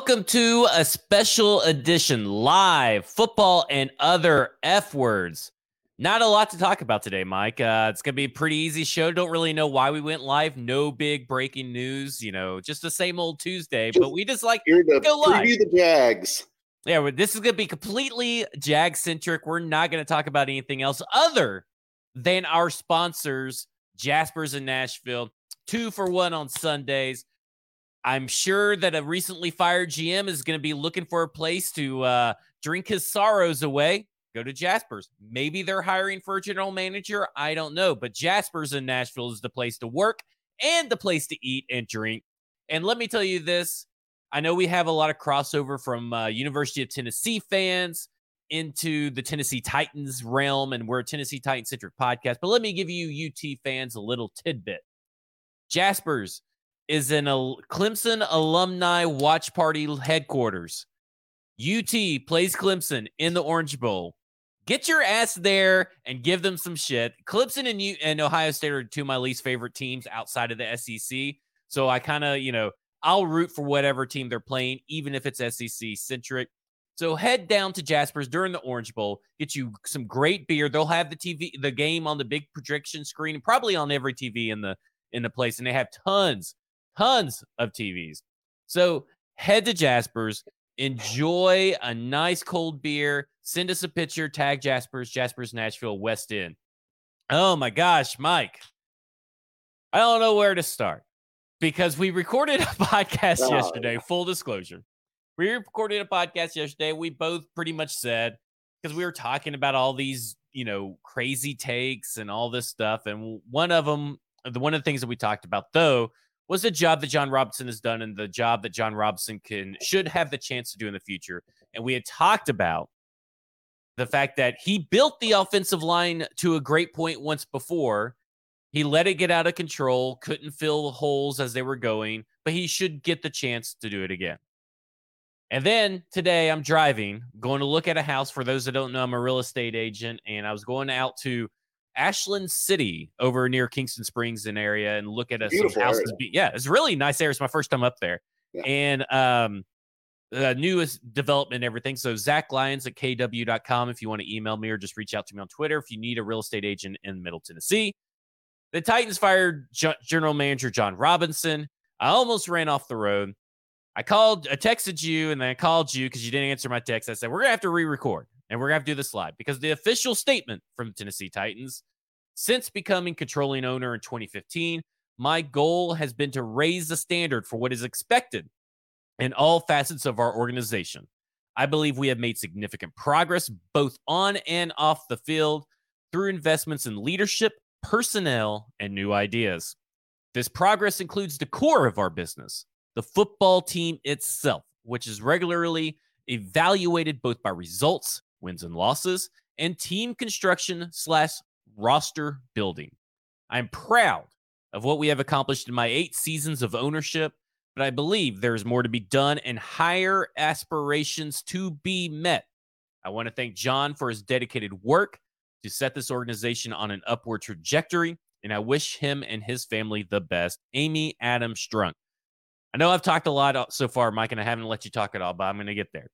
Welcome to a special edition live football and other F words. Not a lot to talk about today, Mike. Uh, it's going to be a pretty easy show. Don't really know why we went live. No big breaking news, you know, just the same old Tuesday, but we just like here to go live. the Jags. Yeah, this is going to be completely Jag centric. We're not going to talk about anything else other than our sponsors, Jaspers in Nashville. Two for one on Sundays. I'm sure that a recently fired GM is going to be looking for a place to uh, drink his sorrows away. Go to Jaspers. Maybe they're hiring for a general manager. I don't know. But Jaspers in Nashville is the place to work and the place to eat and drink. And let me tell you this I know we have a lot of crossover from uh, University of Tennessee fans into the Tennessee Titans realm, and we're a Tennessee Titan centric podcast. But let me give you UT fans a little tidbit. Jaspers is in a Clemson alumni watch party headquarters. UT plays Clemson in the Orange Bowl. Get your ass there and give them some shit. Clemson and you and Ohio State are two of my least favorite teams outside of the SEC. So I kind of, you know, I'll root for whatever team they're playing, even if it's SEC centric. So head down to Jasper's during the Orange Bowl, get you some great beer. They'll have the TV, the game on the big projection screen, probably on every TV in the in the place, and they have tons tons of TVs. So head to Jasper's, enjoy a nice cold beer, send us a picture, tag Jasper's, Jasper's Nashville West End. Oh my gosh, Mike. I don't know where to start because we recorded a podcast oh. yesterday, full disclosure. We recorded a podcast yesterday. We both pretty much said, because we were talking about all these, you know, crazy takes and all this stuff. And one of them, the one of the things that we talked about though was the job that Jon Robinson has done and the job that Jon Robinson can should have the chance to do in the future. And we had talked about the fact that he built the offensive line to a great point once before. He let it get out of control, couldn't fill the holes as they were going, but he should get the chance to do it again. And then today I'm driving, going to look at a house. For those that don't know, I'm a real estate agent, and I was going out to Ashland City over near Kingston Springs and area and look at us. some houses. Area. Yeah, it's really nice area. It's my first time up there. Yeah. And um the newest development everything. So Zach Lyons at kw.com if you want to email me or just reach out to me on Twitter if you need a real estate agent in Middle Tennessee. The Titans fired general manager Jon Robinson. I almost ran off the road. I called, I texted you, and then I called you because you didn't answer my text. I said, We're gonna have to re-record and we're gonna have to do this live because the official statement from the Tennessee Titans since becoming controlling owner in 2015, my goal has been to raise the standard for what is expected in all facets of our organization. I believe we have made significant progress both on and off the field through investments in leadership, personnel, and new ideas. This progress includes the core of our business, the football team itself, which is regularly evaluated both by results, wins and losses, and team construction slash roster building. I'm proud of what we have accomplished in my eight seasons of ownership, but I believe there is more to be done and higher aspirations to be met. I want to thank John for his dedicated work to set this organization on an upward trajectory, and I wish him and his family the best. Amy Adam Strunk. I know I've talked a lot uh, so far, Mike, and I haven't let you talk at all, but I'm going to get there.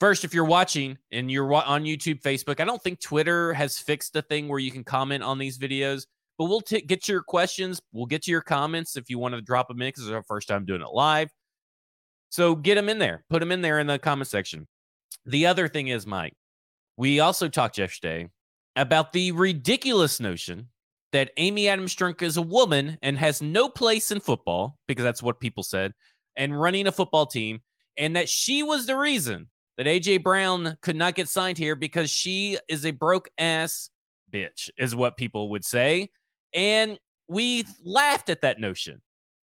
First, if you're watching and you're on YouTube, Facebook, I don't think Twitter has fixed the thing where you can comment on these videos, but we'll t- get your questions. We'll get to your comments if you want to drop them in because it's our first time doing it live. So get them in there, put them in there in the comment section. The other thing is, Mike, we also talked yesterday about the ridiculous notion that Amy Adams Strunk is a woman and has no place in football because that's what people said and running a football team, and that she was the reason that AJ Brown could not get signed here because she is a broke ass bitch, is what people would say. And we laughed at that notion.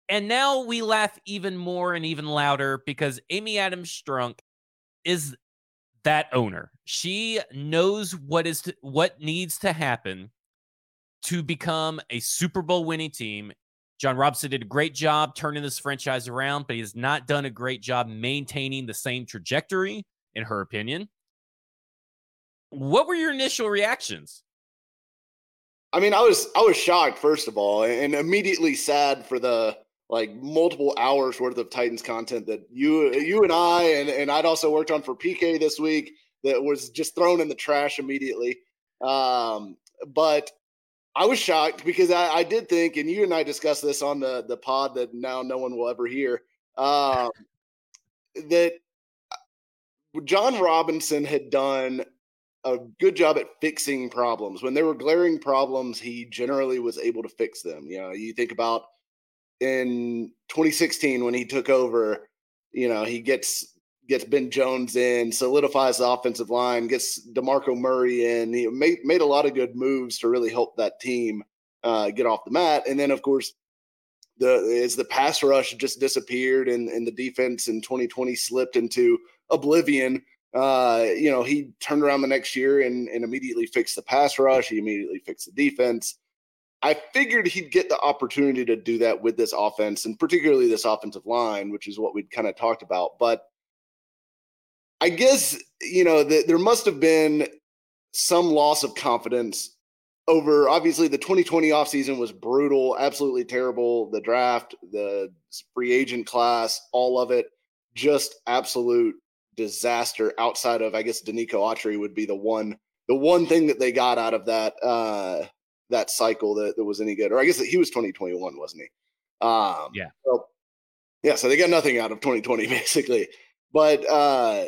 And now we laugh even more and even louder because Amy Adams Strunk is that owner. She knows what is to, what needs to happen to become a Super Bowl winning team. John Robson did a great job turning this franchise around, but he has not done a great job maintaining the same trajectory in her opinion. What were your initial reactions? I mean, I was I was shocked first of all, and immediately sad for the like multiple hours worth of Titans content that you you and I and, and I'd also worked on for PK this week that was just thrown in the trash immediately. Um, but I was shocked because I, I, did think, and you and I discussed this on the the pod that now no one will ever hear, um, that Jon Robinson had done a good job at fixing problems. When there were glaring problems, he generally was able to fix them. You know, you think about in 2016 when he took over, you know, he gets gets Ben Jones in, solidifies the offensive line, gets DeMarco Murray in. He made made a lot of good moves to really help that team uh, get off the mat. And then of course the as the pass rush just disappeared and, and the defense in 2020 slipped into oblivion. Uh, you know, he turned around the next year and, and immediately fixed the pass rush. He immediately fixed the defense. I figured he'd get the opportunity to do that with this offense and particularly this offensive line, which is what we'd kind of talked about. But I guess, you know, the, there must have been some loss of confidence over obviously the 2020 offseason was brutal, absolutely terrible. The draft, the free agent class, all of it, just absolute disaster outside of I guess Denico Autry would be the one the one thing that they got out of that uh that cycle that, that was any good. Or I guess he was 2021, wasn't he? Um yeah. So, yeah, so they got nothing out of 2020 basically. But uh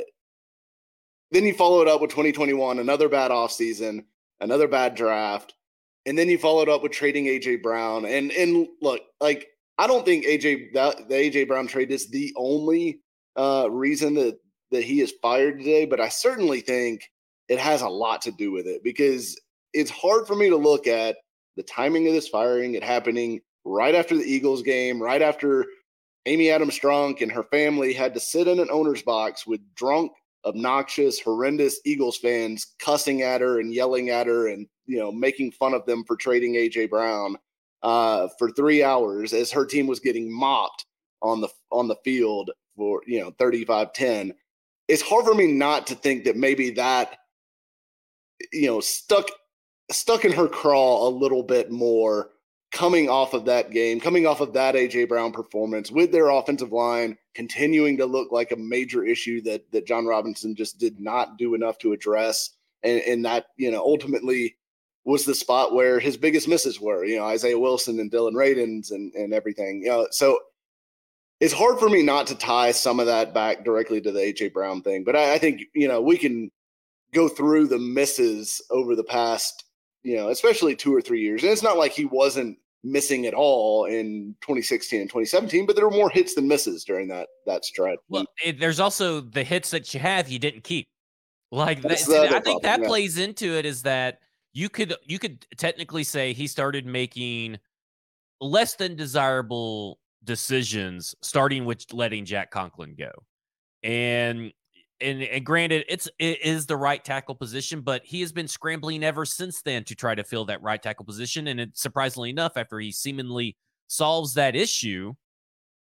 then you follow it up with 2021, another bad offseason, another bad draft, and then you followed up with trading AJ Brown. And and look, like I don't think AJ that the AJ Brown trade is the only uh, reason that that he is fired today, but I certainly think it has a lot to do with it because it's hard for me to look at the timing of this firing, it happening right after the Eagles game, right after Amy Adams Strunk and her family had to sit in an owner's box with drunk, obnoxious, horrendous Eagles fans cussing at her and yelling at her and you know making fun of them for trading AJ Brown uh, for three hours as her team was getting mopped on the on the field for you know 35-10 it's hard for me not to think that maybe that you know stuck stuck in her craw a little bit more coming off of that game, coming off of that AJ Brown performance with their offensive line continuing to look like a major issue that that Jon Robinson just did not do enough to address. And, and that, you know, ultimately was the spot where his biggest misses were, you know, Isaiah Wilson and Dillon Radunz and, and everything. You know, so it's hard for me not to tie some of that back directly to the AJ Brown thing. But I, I think, you know, we can go through the misses over the past you know, especially two or three years. And it's not like he wasn't missing at all in 2016 and 2017, but there were more hits than misses during that that stretch. Well, it, there's also the hits that you have you didn't keep. Like that, I think problem, that yeah. plays into it is that you could you could technically say he started making less than desirable decisions starting with letting Jack Conklin go. And and, and granted, it's it is the right tackle position, but he has been scrambling ever since then to try to fill that right tackle position. And it, surprisingly enough, after he seemingly solves that issue,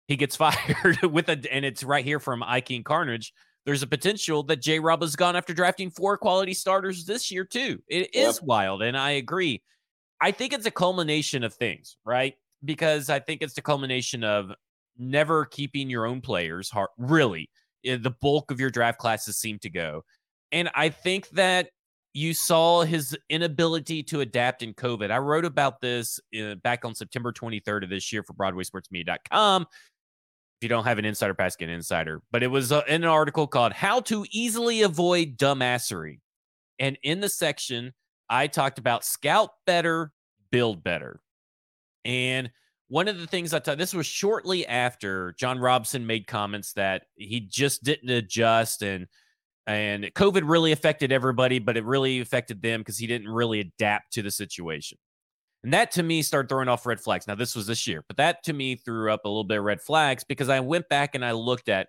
he gets fired with a and it's right here from Ike Carnage. There's a potential that J Rob has gone after drafting four quality starters this year, too. It is wild, and I agree. I think it's a culmination of things, right? Because I think it's the culmination of never keeping your own players, really Eh, the bulk of your draft classes seem to go. And I think that you saw his inability to adapt in COVID. I wrote about this uh, back on September 23rd of this year for BroadwaySportsMedia.com. If you don't have an insider pass, get an insider. But it was uh, in an article called How to Easily Avoid Dumbassery. And in the section, I talked about scout better, build better. And one of the things I thought this was shortly after John Robson made comments that he just didn't adjust and and COVID really affected everybody, but it really affected them because he didn't really adapt to the situation. And that to me started throwing off red flags. Now, this was this year, but that to me threw up a little bit of red flags because I went back and I looked at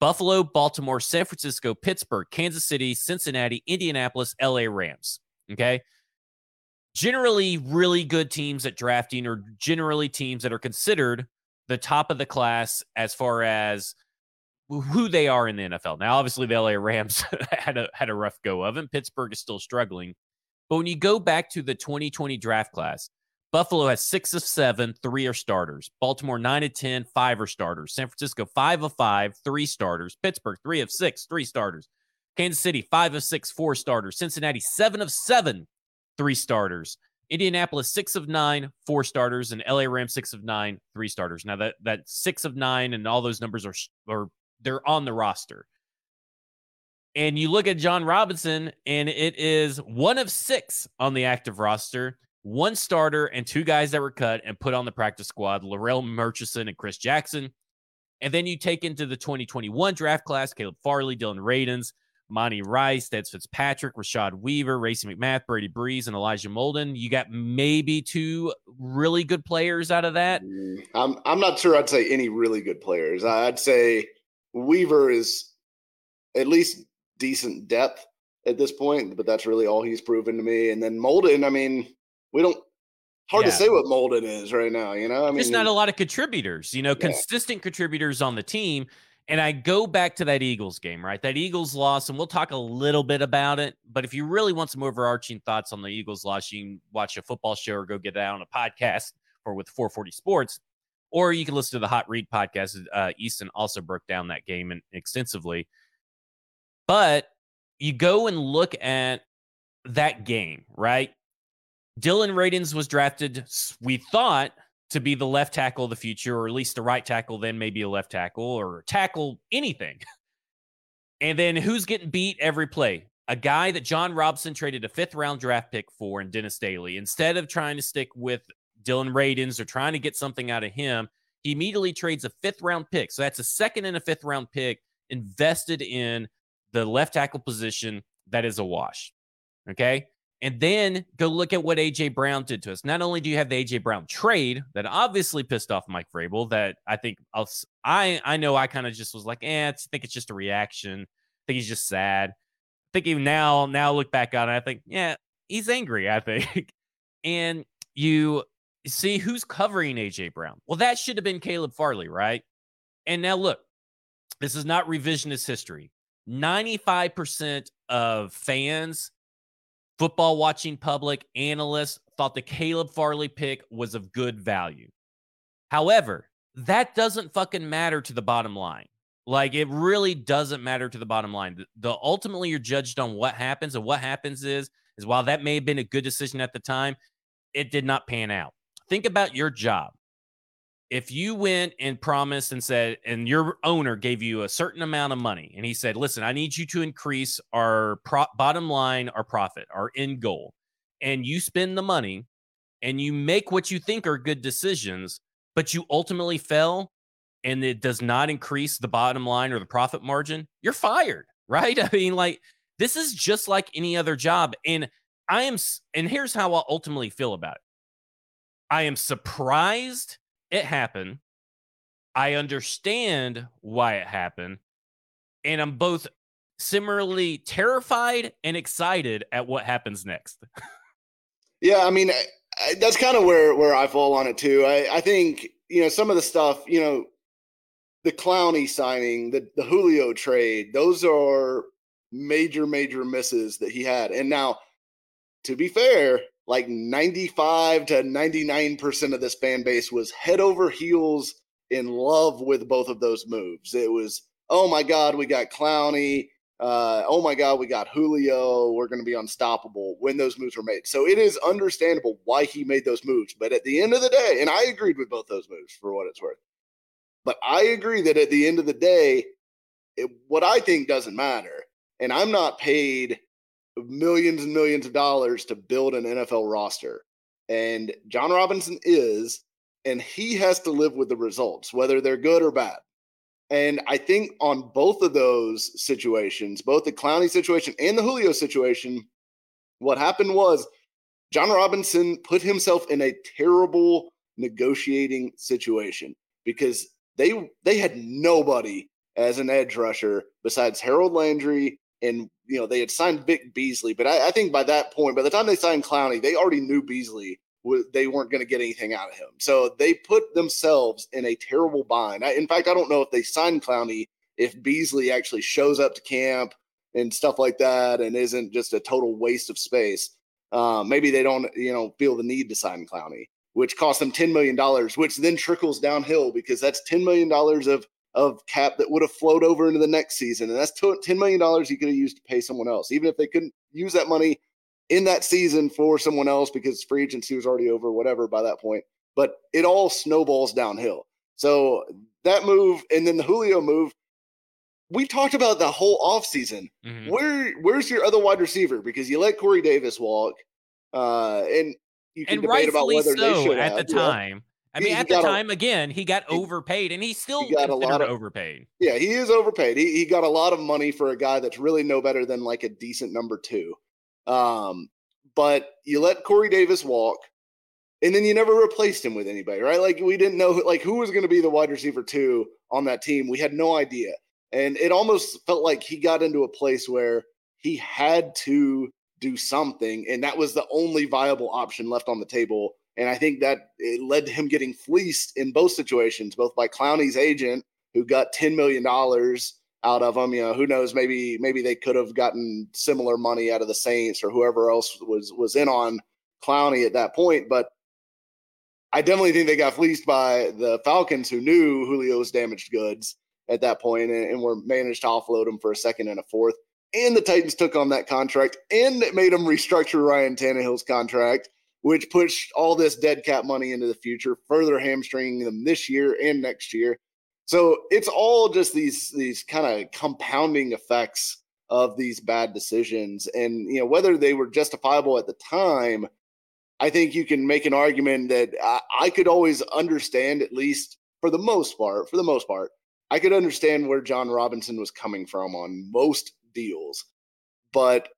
Buffalo, Baltimore, San Francisco, Pittsburgh, Kansas City, Cincinnati, Indianapolis, LA Rams. Okay generally really good teams at drafting or generally teams that are considered the top of the class as far as who they are in the NFL. Now, obviously, the LA Rams had a had a rough go of, and Pittsburgh is still struggling. But when you go back to the 2020 draft class, Buffalo has six of seven, three are starters. Baltimore, nine of 10, five are starters. San Francisco, five of five, three starters. Pittsburgh, three of six, three starters. Kansas City, five of six, four starters. Cincinnati, seven of seven, three starters. Indianapolis, six of nine, four starters, and LA Rams, six of nine, three starters. Now that that six of nine and all those numbers are are they're on the roster. And you look at Jon Robinson, and it is one of six on the active roster, one starter and two guys that were cut and put on the practice squad, Larrell Murchison and Chris Jackson. And then you take into the 2021 draft class Caleb Farley, Dillon Radunz, Monty Rice, Dez Fitzpatrick, Rashad Weaver, Racey McMath, Brady Breeze, and Elijah Molden. You got maybe two really good players out of that. Mm, I'm I'm not sure I'd say any really good players. I'd say Weaver is at least decent depth at this point, but that's really all he's proven to me. And then Molden, I mean, we don't hard yeah. to say what Molden is right now, you know? I mean, there's not a lot of contributors, you know, yeah. consistent contributors on the team. And I go back to that Eagles game, right? That Eagles loss, and we'll talk a little bit about it. But if you really want some overarching thoughts on the Eagles loss, you can watch a football show or go get that on a podcast or with 440 Sports, or you can listen to the Hot Read podcast. Uh, Easton also broke down that game and extensively. But you go and look at that game, right? Dillon Radunz was drafted, we thought, to be the left tackle of the future, or at least the right tackle, then maybe a left tackle or tackle anything. And then who's getting beat every play? A guy that John Robson traded a fifth round draft pick for in Dennis Daly. Instead of trying to stick with Dillon Radunz or trying to get something out of him, he immediately trades a fifth round pick. So that's a second and a fifth round pick invested in the left tackle position that is a wash. Okay. And then go look at what AJ Brown did to us. Not only do you have the AJ Brown trade that obviously pissed off Mike Vrabel, that I think I'll, I I know I kind of just was like, eh, I think it's just a reaction. I think he's just sad. I think even now, now look back on it, I think, yeah, he's angry. I think, and you see who's covering AJ Brown. Well, that should have been Caleb Farley, right? And now look, this is not revisionist history. 95% of fans football watching public, analysts thought the Caleb Farley pick was of good value. However, that doesn't fucking matter to the bottom line. Like it really doesn't matter to the bottom line. The, the, ultimately you're judged on what happens, and what happens is is while that may have been a good decision at the time, it did not pan out. Think about your job if you went and promised and said, and your owner gave you a certain amount of money, and he said, "Listen, I need you to increase our pro- bottom line, our profit, our end goal," and you spend the money, and you make what you think are good decisions, but you ultimately fail, and it does not increase the bottom line or the profit margin, you're fired, right? I mean, like this is just like any other job, and I am, and here's how I ultimately feel about it. I am surprised it happened. I understand why it happened. And I'm both similarly terrified and excited at what happens next. yeah, I mean, I, I, that's kind of where where I fall on it too. I, I think you know some of the stuff, you know, the Clowney signing, the the Julio trade, those are major major misses that he had. And now, to be fair, like 95 to 99% of this fan base was head over heels in love with both of those moves. It was, oh my God, we got Clowney. Uh, oh my God, we got Julio. We're going to be unstoppable when those moves were made. So it is understandable why he made those moves. But at the end of the day, and I agreed with both those moves for what it's worth. But I agree that at the end of the day, it, what I think doesn't matter. And I'm not paid millions and millions of dollars to build an NFL roster. And Jon Robinson is, and he has to live with the results, whether they're good or bad. And I think on both of those situations, both the Clowney situation and the Julio situation, what happened was Jon Robinson put himself in a terrible negotiating situation because they they had nobody as an edge rusher besides Harold Landry and you know they had signed Vic Beasley, but I, I, think by that point, by the time they signed Clowney, they already knew Beasley they weren't going to get anything out of him. So they put themselves in a terrible bind. I, in fact, I don't know if they signed Clowney if Beasley actually shows up to camp and stuff like that, and isn't just a total waste of space. Uh, maybe they don't, you know, feel the need to sign Clowney. which cost them $10 million, which then trickles downhill because that's $10 million of, of cap that would have flowed over into the next season. And that's $10 million he could have used to pay someone else, even if they couldn't use that money in that season for someone else because free agency was already over, whatever, by that point. But it all snowballs downhill. So that move and then the Julio move, we talked about the whole offseason. Mm-hmm. Where where's your other wide receiver? Because you let Corey Davis walk. Uh, and you can and debate about whether so they should at have, the time. I mean, he, at he the time, a, again, he got overpaid, and he still he got a lot of overpaid. Yeah, he is overpaid. He he got a lot of money for a guy that's really no better than like a decent number two. Um, but you let Corey Davis walk, and then you never replaced him with anybody, right? Like we didn't know like who was going to be the wide receiver two on that team. We had no idea, and it almost felt like he got into a place where he had to do something, and that was the only viable option left on the table. And I think that it led to him getting fleeced in both situations, both by Clowney's agent, who got ten million dollars out of him. You know, who knows? Maybe maybe they could have gotten similar money out of the Saints or whoever else was was in on Clowney at that point. But I definitely think they got fleeced by the Falcons, who knew Julio's damaged goods at that point and, and were managed to offload him for a second and a fourth and the Titans took on that contract and it made them restructure Ryan Tannehill's contract, which pushed all this dead cap money into the future, further hamstringing them this year and next year. So it's all just these these kind of compounding effects of these bad decisions, and you know whether they were justifiable at the time. I think you can make an argument that I, I could always understand, at least for the most part, for the most part, I could understand where Jon Robinson was coming from on most deals. But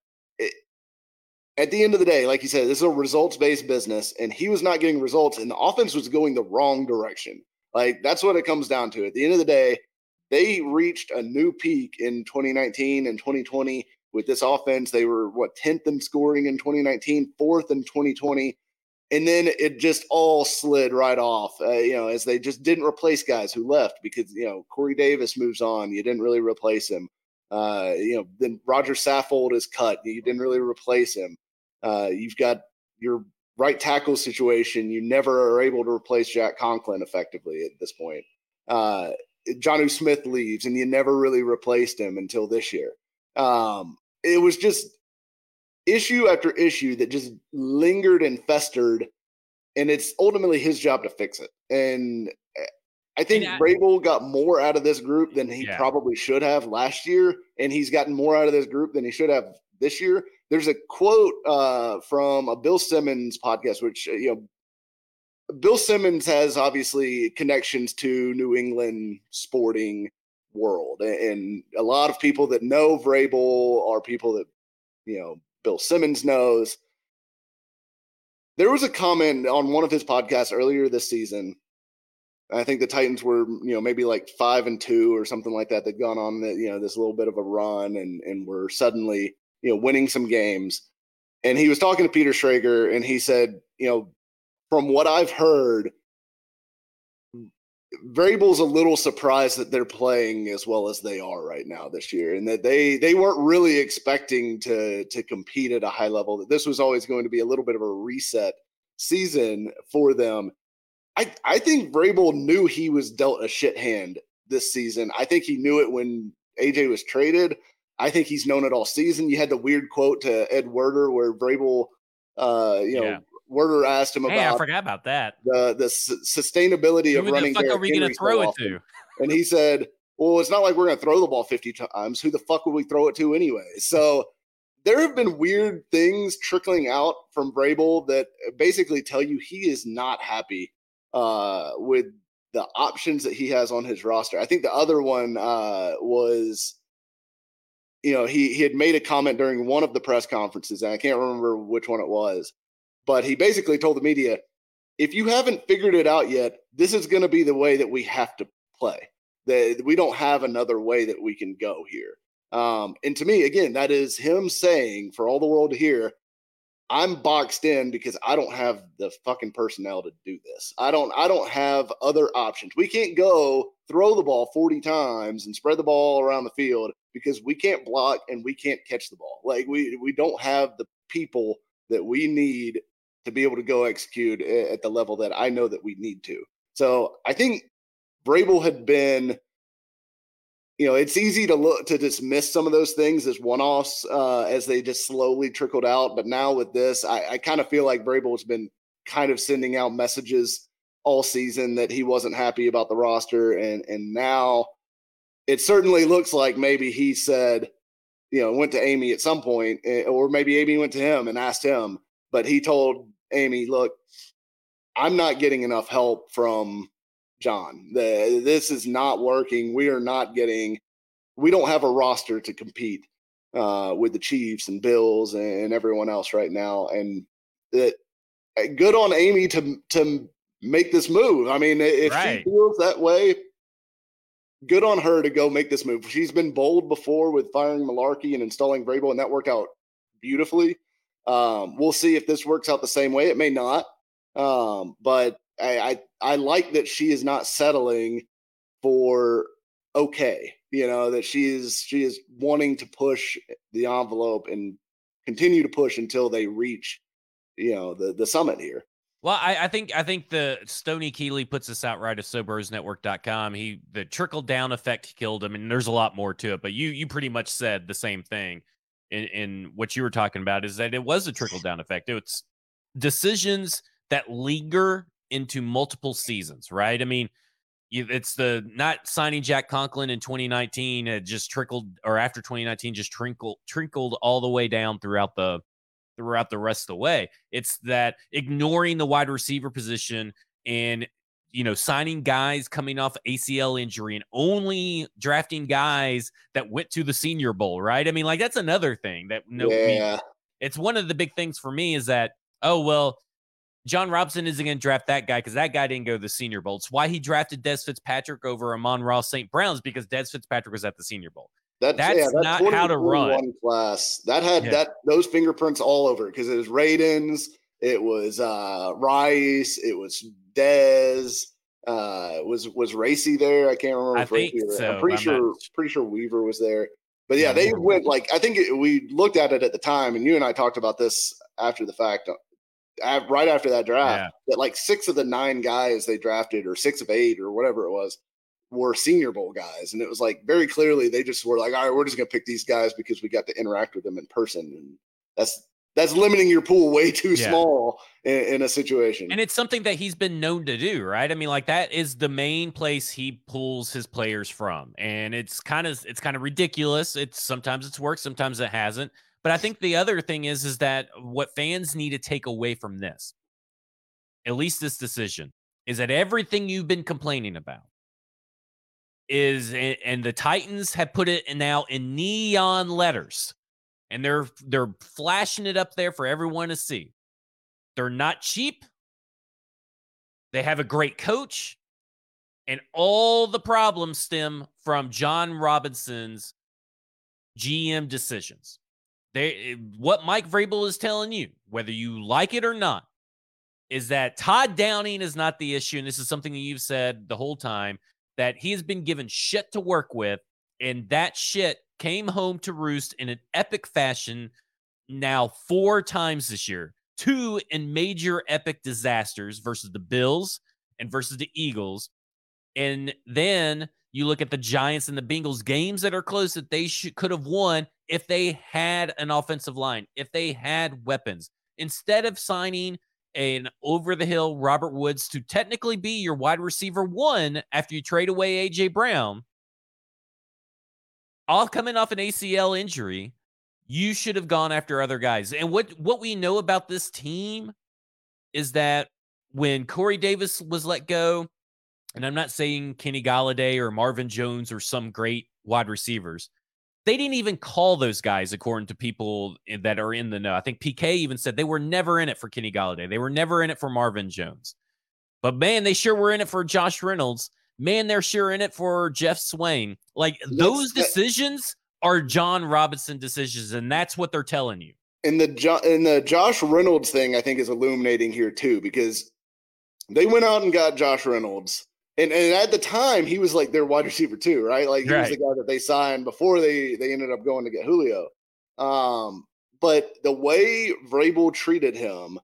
at the end of the day, like you said, this is a results based business, and he was not getting results, and the offense was going the wrong direction. Like that's what it comes down to. At the end of the day, they reached a new peak in 2019 and 2020 with this offense. They were what 10th in scoring in 2019, fourth in 2020. And then it just all slid right off, uh, you know, as they just didn't replace guys who left because, you know, Corey Davis moves on. You didn't really replace him. Uh, you know, then Roger Saffold is cut. You didn't really replace him. Uh, you've got your right tackle situation. You never are able to replace Jack Conklin effectively at this point. Uh, Jonnu Smith leaves, and you never really replaced him until this year. Um, it was just issue after issue that just lingered and festered, and it's ultimately his job to fix it. And I think I, Vrabel got more out of this group than he yeah. probably should have last year, and he's gotten more out of this group than he should have this year. There's a quote uh, from a Bill Simmons podcast, which uh, you know, Bill Simmons has obviously connections to New England sporting world, and a lot of people that know Vrabel are people that you know Bill Simmons knows. There was a comment on one of his podcasts earlier this season I think the Titans were, you know, maybe like five and two or something like that. They'd gone on, the, you know, this little bit of a run and and were suddenly, you know, winning some games. And he was talking to Peter Schrager, and he said, you know, from what I've heard, Vrabel's a little surprised that they're playing as well as they are right now this year, and that they they weren't really expecting to to compete at a high level. That this was always going to be a little bit of a reset season for them I, I think Vrabel knew he was dealt a shit hand this season. I think he knew it when AJ was traded. I think he's known it all season. You had the weird quote to Ed Werder where Vrabel, uh, you know, yeah. Werder asked him hey, about. I forgot about that. The the sustainability Who of running. Who the fuck are we going to throw it to? And he said, "Well, it's not like we're going to throw the ball fifty times. Who the fuck would we throw it to anyway?" So there have been weird things trickling out from Vrabel that basically tell you he is not happy uh, with the options that he has on his roster. I think the other one uh, was, you know, he he had made a comment during one of the press conferences, and I can't remember which one it was, but he basically told the media, if you haven't figured it out yet, this is going to be the way that we have to play. That we don't have another way that we can go here. Um, and to me, again, that is him saying for all the world to hear, I'm boxed in because I don't have the fucking personnel to do this. I don't I don't have other options. We can't go throw the ball 40 times and spread the ball around the field because we can't block and we can't catch the ball. Like we we don't have the people that we need to be able to go execute at the level that I know that we need to. So I think Vrabel had been, you know, it's easy to look to dismiss some of those things as one-offs uh, as they just slowly trickled out. But now with this, I, I kind of feel like Vrabel has been kind of sending out messages all season that he wasn't happy about the roster, and and now it certainly looks like maybe he said, you know, went to Amy at some point, eh, or maybe Amy went to him and asked him, but he told Amy, look, I'm not getting enough help from John. The, this is not working. We are not getting, we don't have a roster to compete uh, with the Chiefs and Bills and everyone else right now. And it, eh, good on Amy to to make this move. I mean, if right. she feels that way, good on her to go make this move. She's been bold before with firing Mularkey and installing Vrabel, and that worked out beautifully. Um, we'll see if this works out the same way. It may not, um, but I, I I like that she is not settling for okay. You know that she is she is wanting to push the envelope and continue to push until they reach you know the the summit here. Well, I, I, think I think the Stony Keeley puts this out right at SoBrosNetwork.com. He the trickle down effect killed him, and there's a lot more to it. But you you pretty much said the same thing in, in what you were talking about is that it was a trickle down effect. It's decisions that linger into multiple seasons, right? I mean, it's the not signing Jack Conklin in 2019 had just trickled, or after 2019 just trickled trickled all the way down throughout the throughout the rest of the way. It's that ignoring the wide receiver position and you know, signing guys coming off ACL injury and only drafting guys that went to the Senior Bowl, right? I mean, like that's another thing that no, yeah. it's one of the big things for me is that oh well, Jon Robson isn't going to draft that guy because that guy didn't go to the Senior Bowl. It's why he drafted Dez Fitzpatrick over Amon-Ra St. Brown's because Dez Fitzpatrick was at the Senior Bowl. That's, that's yeah, that not how to run. Class that had yeah. that those fingerprints all over because it was Radunz, it was uh Rice, it was Dez. Uh, was was Racey there? I can't remember. I think so. I'm pretty I'm sure. Not... Pretty sure Weaver was there. But yeah, they went like I think it, we looked at it at the time, and you and I talked about this after the fact, right after that draft. Yeah. That like six of the nine guys they drafted, or six of eight, or whatever it was, were Senior Bowl guys, and it was like very clearly they just were like, all right, we're just gonna pick these guys because we got to interact with them in person, and that's that's limiting your pool way too yeah. small in, in, a situation. And it's something that he's been known to do, right? I mean, like that is the main place he pulls his players from. And it's kind of it's kind of ridiculous. It's sometimes it's worked, sometimes it hasn't. But I think the other thing is is that what fans need to take away from this, at least this decision, is that everything you've been complaining about is and the Titans have put it now in neon letters and they're they're flashing it up there for everyone to see. They're not cheap. They have a great coach, and all the problems stem from Jon Robinson's GM decisions. They eh, what Mike Vrabel is telling you, whether you like it or not, is that Todd Downing is not the issue, and this is something you've said the whole time that he has been given shit to work with, and that shit came home to roost in an epic fashion now four times this year. Two in major epic disasters versus the Bills and versus the Eagles. And then you look at the Giants and the Bengals games that are close that they should, could have won if they had an offensive line, if they had weapons. Instead of signing an over the hill Robert Woods to technically be your wide receiver one after you trade away AJ Brown, all coming off an ACL injury, you should have gone after other guys. And what what we know about this team is that when Corey Davis was let go, and I'm not saying Kenny Golladay or Marvin Jones or some great wide receivers, they didn't even call those guys according to people that are in the know. I think PK even said they were never in it for Kenny Golladay. They were never in it for Marvin Jones. But man, they sure were in it for Josh Reynolds man, they're sure in it for Jeff Swain. Like those decisions are Jon Robinson decisions, and that's what they're telling you. And the jo- and the Josh Reynolds thing, I think, is illuminating here too, because they went out and got Josh Reynolds. And, and at the time, he was like their wide receiver too, right? Like he right. was the guy that they signed before they they ended up going to get Julio. Um, but the way Vrabel treated him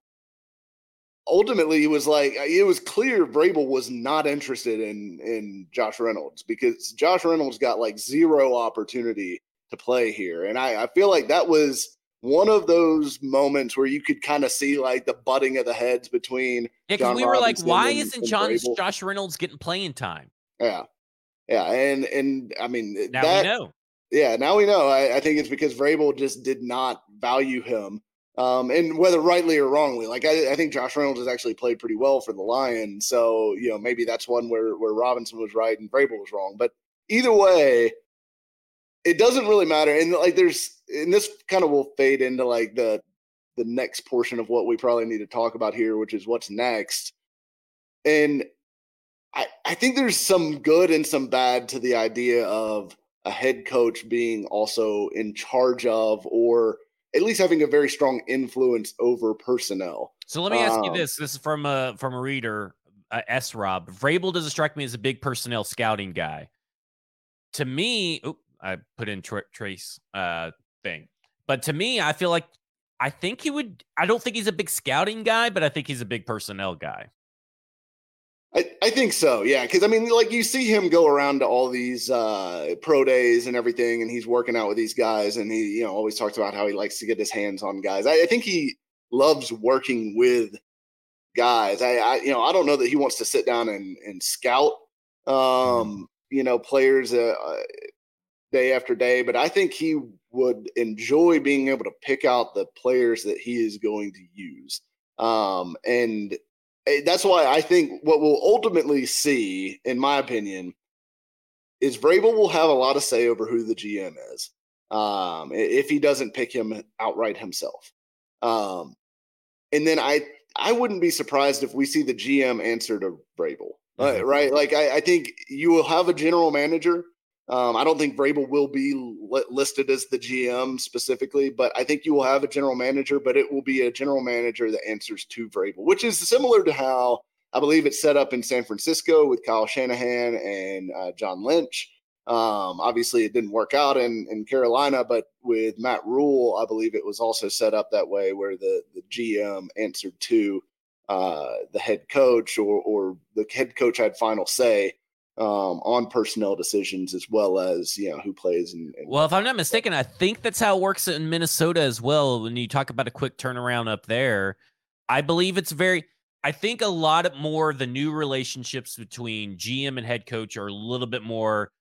ultimately, it was like it was clear Vrabel was not interested in in Josh Reynolds because Josh Reynolds got like zero opportunity to play here, and I, I feel like that was one of those moments where you could kind of see like the butting of the heads between. Yeah, because we were like, why and, isn't John, Josh Reynolds getting playing time? Yeah, yeah, and and I mean now that, we know. Yeah, now we know. I, I think it's because Vrabel just did not value him um, and whether rightly or wrongly, like I, I, think Josh Reynolds has actually played pretty well for the Lions. So, you know, maybe that's one where, where Robinson was right and Vrabel was wrong. But either way, it doesn't really matter. And like there's and this kind of will fade into like the the next portion of what we probably need to talk about here, which is what's next. And I, I think there's some good and some bad to the idea of a head coach being also in charge of or at least having a very strong influence over personnel. So let me ask um, you this: This is from a from a reader, uh, S. Rob. Vrabel doesn't strike me as a big personnel scouting guy. To me, I put in tra- trace uh, thing, but to me, I feel like I think he would. I don't think he's a big scouting guy, but I think he's a big personnel guy. I, I think so, yeah. Because I mean, like you see him go around to all these uh, pro days and everything, and he's working out with these guys, and he, you know, always talks about how he likes to get his hands on guys. I, I think he loves working with guys. I, I, you know, I don't know that he wants to sit down and and scout, mm-hmm. um, you know, players uh, uh, day after day, but I think he would enjoy being able to pick out the players that he is going to use. Um, and Eh, that's why I think what we'll ultimately see, in my opinion, is Vrabel will have a lot of say over who the GM is um, if he doesn't pick him outright himself. Um, and then I I wouldn't be surprised if we see the GM answer to Vrabel, mm-hmm. right? Like I, I think you will have a general manager um, I don't think Vrabel will be li- listed as the GM specifically, but I think you will have a general manager, but it will be a general manager that answers to Vrabel, which is similar to how I believe it's set up in San Francisco with Kyle Shanahan and uh, John Lynch. Um, obviously, it didn't work out in, in Carolina, but with Matt Rhule, I believe it was also set up that way where the, the GM answered to uh, the head coach or, or the head coach had final say um, on personnel decisions as well as you know who plays. And, and, well, if I'm not mistaken, I think that's how it works in Minnesota as well. When you talk about a quick turnaround up there, I believe it's very. I think a lot of more the new relationships between GM and head coach are a little bit more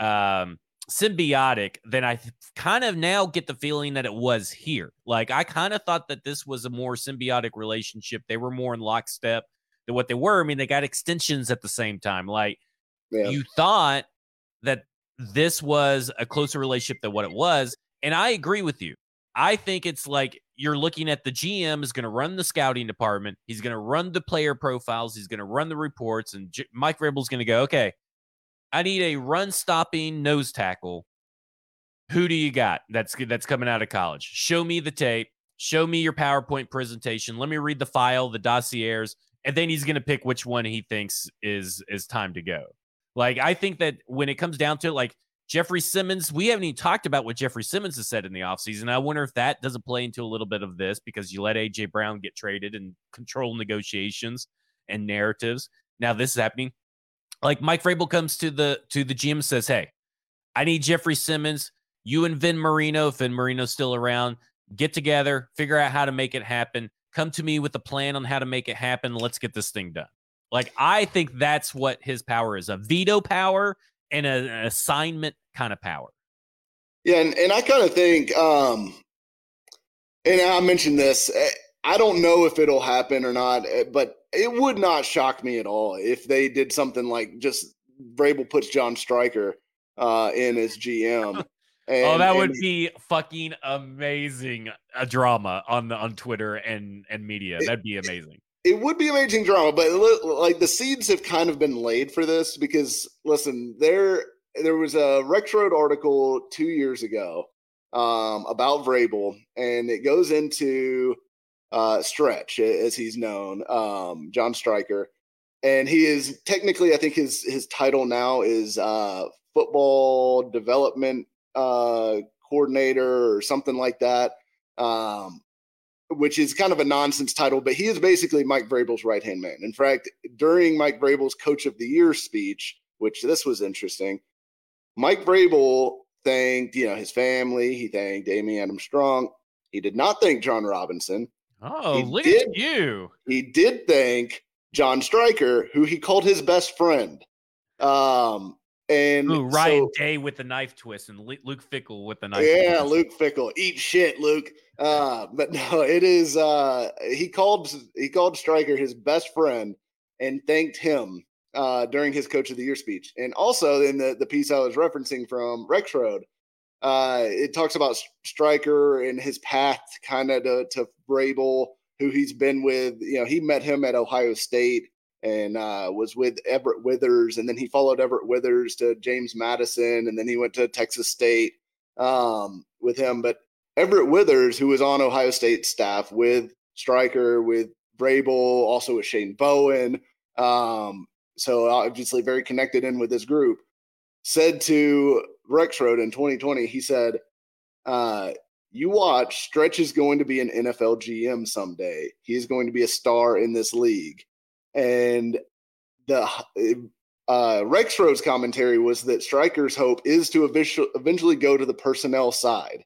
um, symbiotic than I kind of now get the feeling that it was here. Like I kind of thought that this was a more symbiotic relationship. They were more in lockstep than what they were. I mean, they got extensions at the same time. Like yeah. you thought that this was a closer relationship than what it was. And I agree with you. I think it's like you're looking at the GM is going to run the scouting department. He's going to run the player profiles. He's going to run the reports. And Mike Vrabel's going to go, okay, I need a run stopping nose tackle. Who do you got that's that's coming out of college? Show me the tape. Show me your PowerPoint presentation. Let me read the file, the dossiers, and then he's going to pick which one he thinks is is time to go. Like, I think that when it comes down to it, like Jeffrey Simmons, we haven't even talked about what Jeffrey Simmons has said in the offseason. I wonder if that doesn't play into a little bit of this because you let AJ Brown get traded and control negotiations and narratives. Now this is happening. Like Mike Vrabel comes to the to the GM says, Hey, I need Jeffrey Simmons. You and Vin Marino, if Vin Marino's still around, get together, figure out how to make it happen. Come to me with a plan on how to make it happen. Let's get this thing done. Like I think that's what his power is: a veto power and a, an assignment kind of power. Yeah, and, and I kind of think, um, and I mentioned this. Eh, I don't know if it'll happen or not, eh, but it would not shock me at all if they did something like just Vrabel puts John Striker uh, in as GM. And, oh, that would be fucking amazing! A drama on the on Twitter and and media. That'd be amazing it would be amazing drama, but like the seeds have kind of been laid for this because listen, there there was a Rex Road article two years ago um, about Vrabel, and it goes into uh, Stretch as he's known, um, John Striker, and he is technically, I think his his title now is uh, football development uh, coordinator or something like that. Um, which is kind of a nonsense title, but he is basically Mike Vrabel's right hand man. In fact, during Mike Vrabel's Coach of the Year speech, which this was interesting, Mike Vrabel thanked you know his family. He thanked Amy Adam Strunk. He did not thank Jon Robinson. Oh, He look did- at you! He did thank John Stryker, who he called his best friend. Um, and Ooh, Ryan so- Day with the knife twist and Luke Fickell with the knife. yeah, twist. Luke Fickell, eat shit, Luke. Uh, but no, it is. Uh, he called he called Stryker his best friend and thanked him uh, during his Coach of the Year speech. And also in the the piece I was referencing from Rex Road, uh, it talks about Striker and his path kind of to, to Vrabel, who he's been with. You know, he met him at Ohio State and uh, was with Everett Withers, and then he followed Everett Withers to James Madison, and then he went to Texas State um, with him. But Everett Withers, who was on Ohio State staff with Stryker, with Vrabel, also with Shane Bowen, um, so obviously very connected in with this group, said to Rex Road in 2020, he said, uh, you watch, Stretch is going to be an NFL GM someday. He is going to be a star in this league. And the uh, Rex Road's commentary was that Stryker's hope is to eventually, go to the personnel side.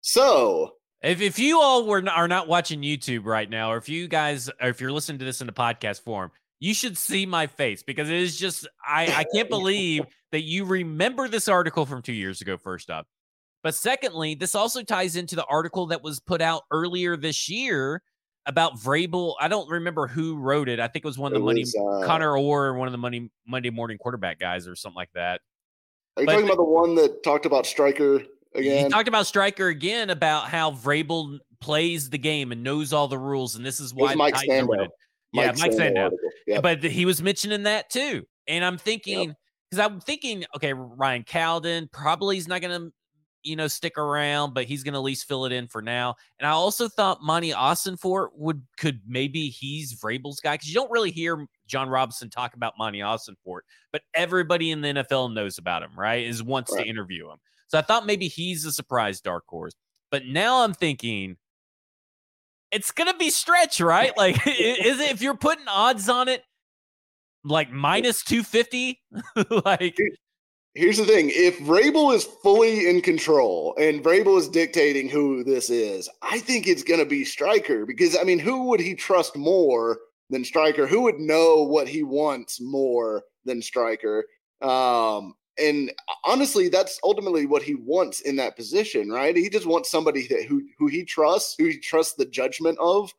So, If if you all were n- are not watching YouTube right now, or if you guys, or if you're listening to this in the podcast form, you should see my face because it is just I I can't believe that you remember this article from two years ago. First up, but secondly, this also ties into the article that was put out earlier this year about Vrabel. I don't remember who wrote it. I think it was one of it the money was, uh, Connor Orr, one of the money Monday morning quarterback guys, or something like that. are you but talking about the one that talked about Stryker He again? talked about Stryker again about how Vrabel plays the game and knows all the rules, and this is why Mike Sando. yeah, Mike Sando. Yep. But he was mentioning that too, and I'm thinking because I'm thinking, okay, Ryan Cowden probably he's not going to, you know, stick around, but he's going to at least fill it in for now. And I also thought Monti Ossenfort would could maybe he's Vrabel's guy because you don't really hear Jon Robinson talk about Monti Ossenfort, but everybody in the NFL knows about him, right? Is wants Right. to interview him. So I thought maybe he's a surprise dark horse. But now I'm thinking it's gonna be stretch, right? Like, is it if you're putting odds on it, like minus two fifty? like, Here's the thing: if Vrabel is fully in control and Vrabel is dictating who this is, I think it's going to be Stryker because I mean, who would he trust more than Stryker? Who would know what he wants more than Stryker? Um, and honestly, that's ultimately what he wants in that position, right? He just wants somebody that who who he trusts, who he trusts the judgment of,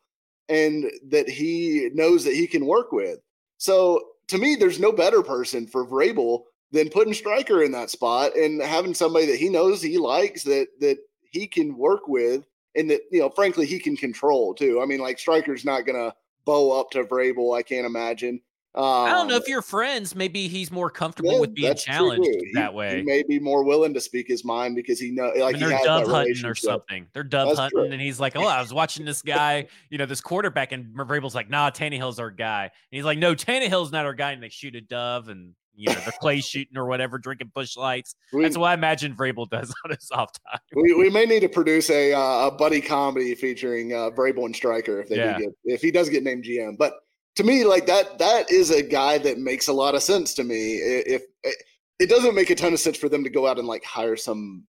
and that he knows that he can work with. So to me, there's no better person for Vrabel than putting Stryker in that spot and having somebody that he knows he likes that that he can work with and that you know frankly he can control too. I mean like Stryker's not gonna bow up to Vrabel, I can't imagine. Um, I don't know if you're friends. Maybe he's more comfortable yeah, with being that's true, challenged too. He- that He may be more willing to speak his mind because he know like they're dove that hunting or something. They're dove That's hunting, true. and he's like, "Oh, I was watching this guy, you know, this quarterback," and Vrabel's like, "Nah, Tannehill's our guy." And he's like, "No, Tannehill's not our guy." And they shoot a dove, and you know, they're clay shooting or whatever, drinking Busch lights. We, That's what I imagine Vrabel does on his off time. we, we may need to produce a uh, a buddy comedy featuring uh, Vrabel and Striker if they Yeah. do get if he does get named GM. But to me, like that that is a guy that makes a lot of sense to me. If it, it doesn't make a ton of sense for them to go out and like hire some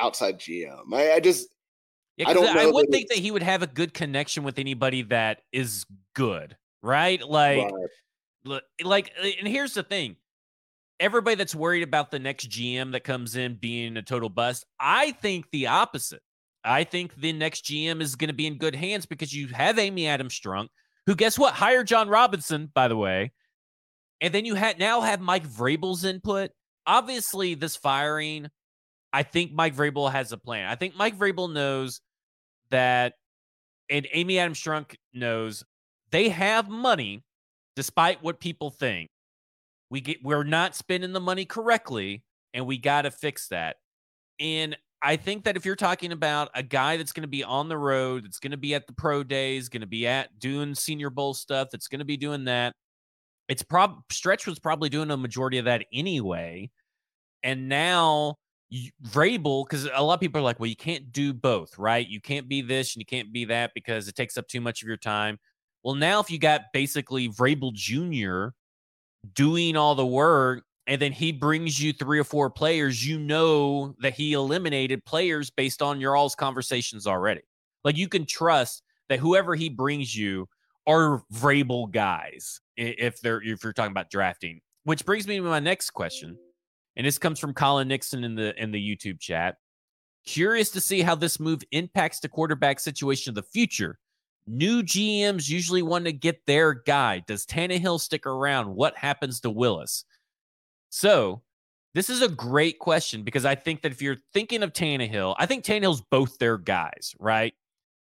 outside GM, I, I just Yeah, I don't I, would that think that he would have a good connection with anybody that is good, right? Like, Right. Like, and here's the thing: everybody that's worried about the next GM that comes in being a total bust, I think the opposite. I think the next GM is going to be in good hands because you have Amy Adams Strunk, who guess what hired Jon Robinson, by the way, and then you had now have Mike Vrabel's input. Obviously, this firing, I think Mike Vrabel has a plan. I think Mike Vrabel knows that, and Amy Adams Strunk knows they have money despite what people think. We get we're not spending the money correctly and we got to fix that. And I think that if you're talking about a guy that's going to be on the road, that's going to be at the pro days, going to be at doing senior bowl stuff, that's going to be doing that, it's prob stretch was probably doing a majority of that anyway. And now Vrabel, because a lot of people are like, well, you can't do both, right? You can't be this and you can't be that because it takes up too much of your time. Well, now if you got basically Vrabel Jr. doing all the work and then he brings you three or four players, you know that he eliminated players based on your all's conversations already. Like you can trust that whoever he brings you are Vrabel guys if they're if you're talking about drafting. Which brings me to my next question, and this comes from Colin Nixon in the in the YouTube chat. Curious to see how this move impacts the quarterback situation of the future. New GMs usually want to get their guy. Does Tannehill stick around? What happens to Willis? So, this is a great question because I think that if you're thinking of Tannehill, I think Tannehill's both their guys, right?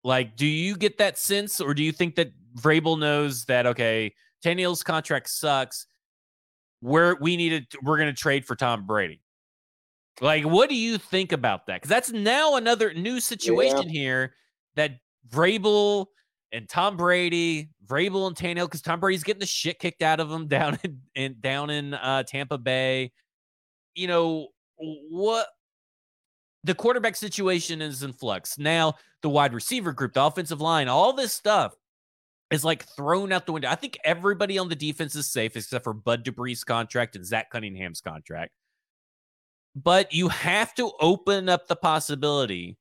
Like, do you get that sense, or do you think that Vrabel knows that okay, Tannehill's contract sucks. We're we needed we're gonna trade for Tom Brady. Like, what do you think about that? Because that's now another new situation yeah. here that Vrabel and Tom Brady, Vrabel and Tannehill, because Tom Brady's getting the shit kicked out of him down in, in down in uh, Tampa Bay. You know what? The quarterback situation is in flux now. The wide receiver group, the offensive line, all this stuff is like thrown out the window. I think everybody on the defense is safe except for Bud Dupree's contract and Zach Cunningham's contract. But you have to open up the possibility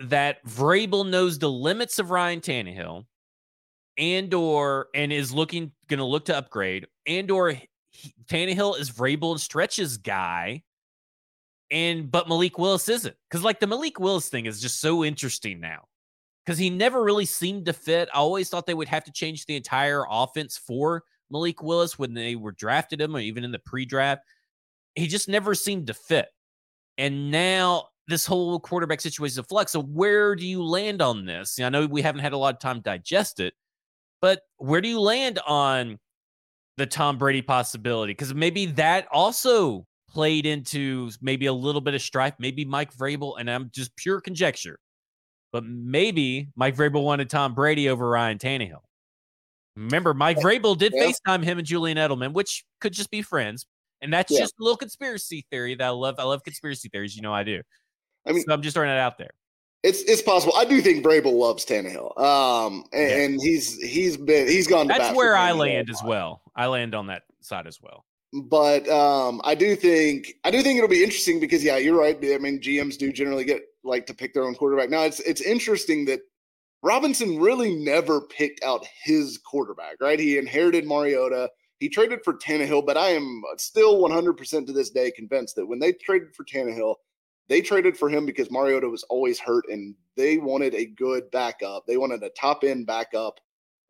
that Vrabel knows the limits of Ryan Tannehill and or and is looking going to look to upgrade and or Tannehill is Vrabel and Stretch's guy and but Malik Willis isn't because like the Malik Willis thing is just so interesting now because he never really seemed to fit. I always thought they would have to change the entire offense for Malik Willis when they were drafted him or even in the pre-draft. He just never seemed to fit. And now this whole quarterback situation is a flux. So where do you land on this? I know we haven't had a lot of time to digest it, but where do you land on the Tom Brady possibility? Because maybe that also played into maybe a little bit of strife. Maybe Mike Vrabel, and I'm just pure conjecture but maybe Mike Vrabel wanted Tom Brady over Ryan Tannehill. Remember, Mike Vrabel did yeah. FaceTime him and Julian Edelman, which could just be friends. And that's yeah. just a little conspiracy theory that I love. I love conspiracy theories. You know, I do. I mean, so I'm just throwing it out there. It's it's possible. I do think Vrabel loves Tannehill. Um, and, yeah. and he's he's been he's gone. That's where I land as well. I land on that side as well. But um, I do think I do think it'll be interesting because yeah, you're right. I mean, GMs do generally get like to pick their own quarterback. Now it's it's interesting that Robinson really never picked out his quarterback, right? He inherited Mariota. He traded for Tannehill, but I am still 100% to this day convinced that when they traded for Tannehill, they traded for him because Mariota was always hurt and they wanted a good backup. They wanted a top end backup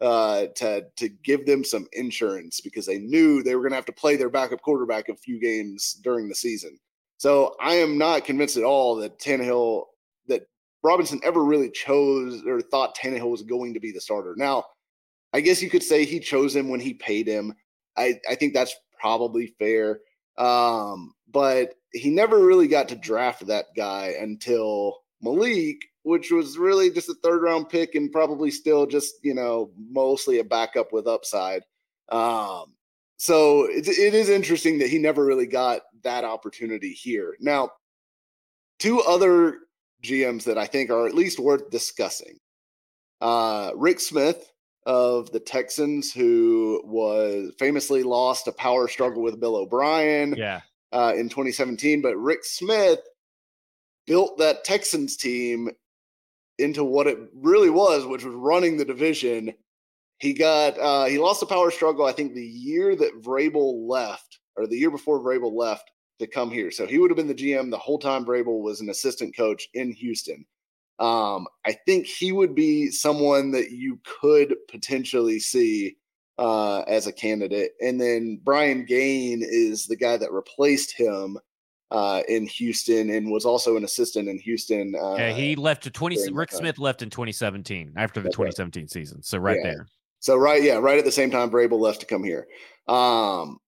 uh, to to give them some insurance because they knew they were going to have to play their backup quarterback a few games during the season. So I am not convinced at all that Tannehill, that Robinson ever really chose or thought Tannehill was going to be the starter. Now, I guess you could say he chose him when he paid him. I, I think that's probably fair. Um, but he never really got to draft that guy until Malik, which was really just a third round pick and probably still just, you know, mostly a backup with upside. Um, so it, it is interesting that he never really got that opportunity here. Now, two other GMs that I think are at least worth discussing. Uh, Rick Smith of the Texans, who was famously lost a power struggle with Bill O'Brien yeah. uh, in 2017. But Rick Smith built that Texans team into what it really was, which was running the division he got uh, he lost the power struggle. I think the year that Vrabel left, or the year before Vrabel left to come here. So he would have been the GM the whole time Vrabel was an assistant coach in Houston. Um, I think he would be someone that you could potentially see uh, as a candidate. And then Brian Gaine is the guy that replaced him uh, in Houston and was also an assistant in Houston. Uh, yeah, he left to 20. Rick Smith left in 2017 after the That's 2017 right. season. So right yeah. there. So right, yeah, right at the same time, Vrabel left to come here. Um,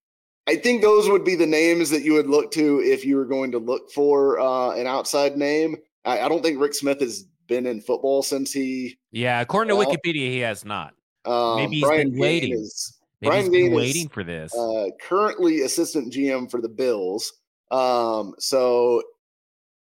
I think those would be the names that you would look to if you were going to look for uh, an outside name. I, I, don't think Rick Smith has been in football since he. Yeah, according to Wikipedia, he has not. Um, Maybe he's Brian been waiting. Is, Maybe Brian he's been waiting is, for this. Uh, currently assistant GM for the Bills. Um, so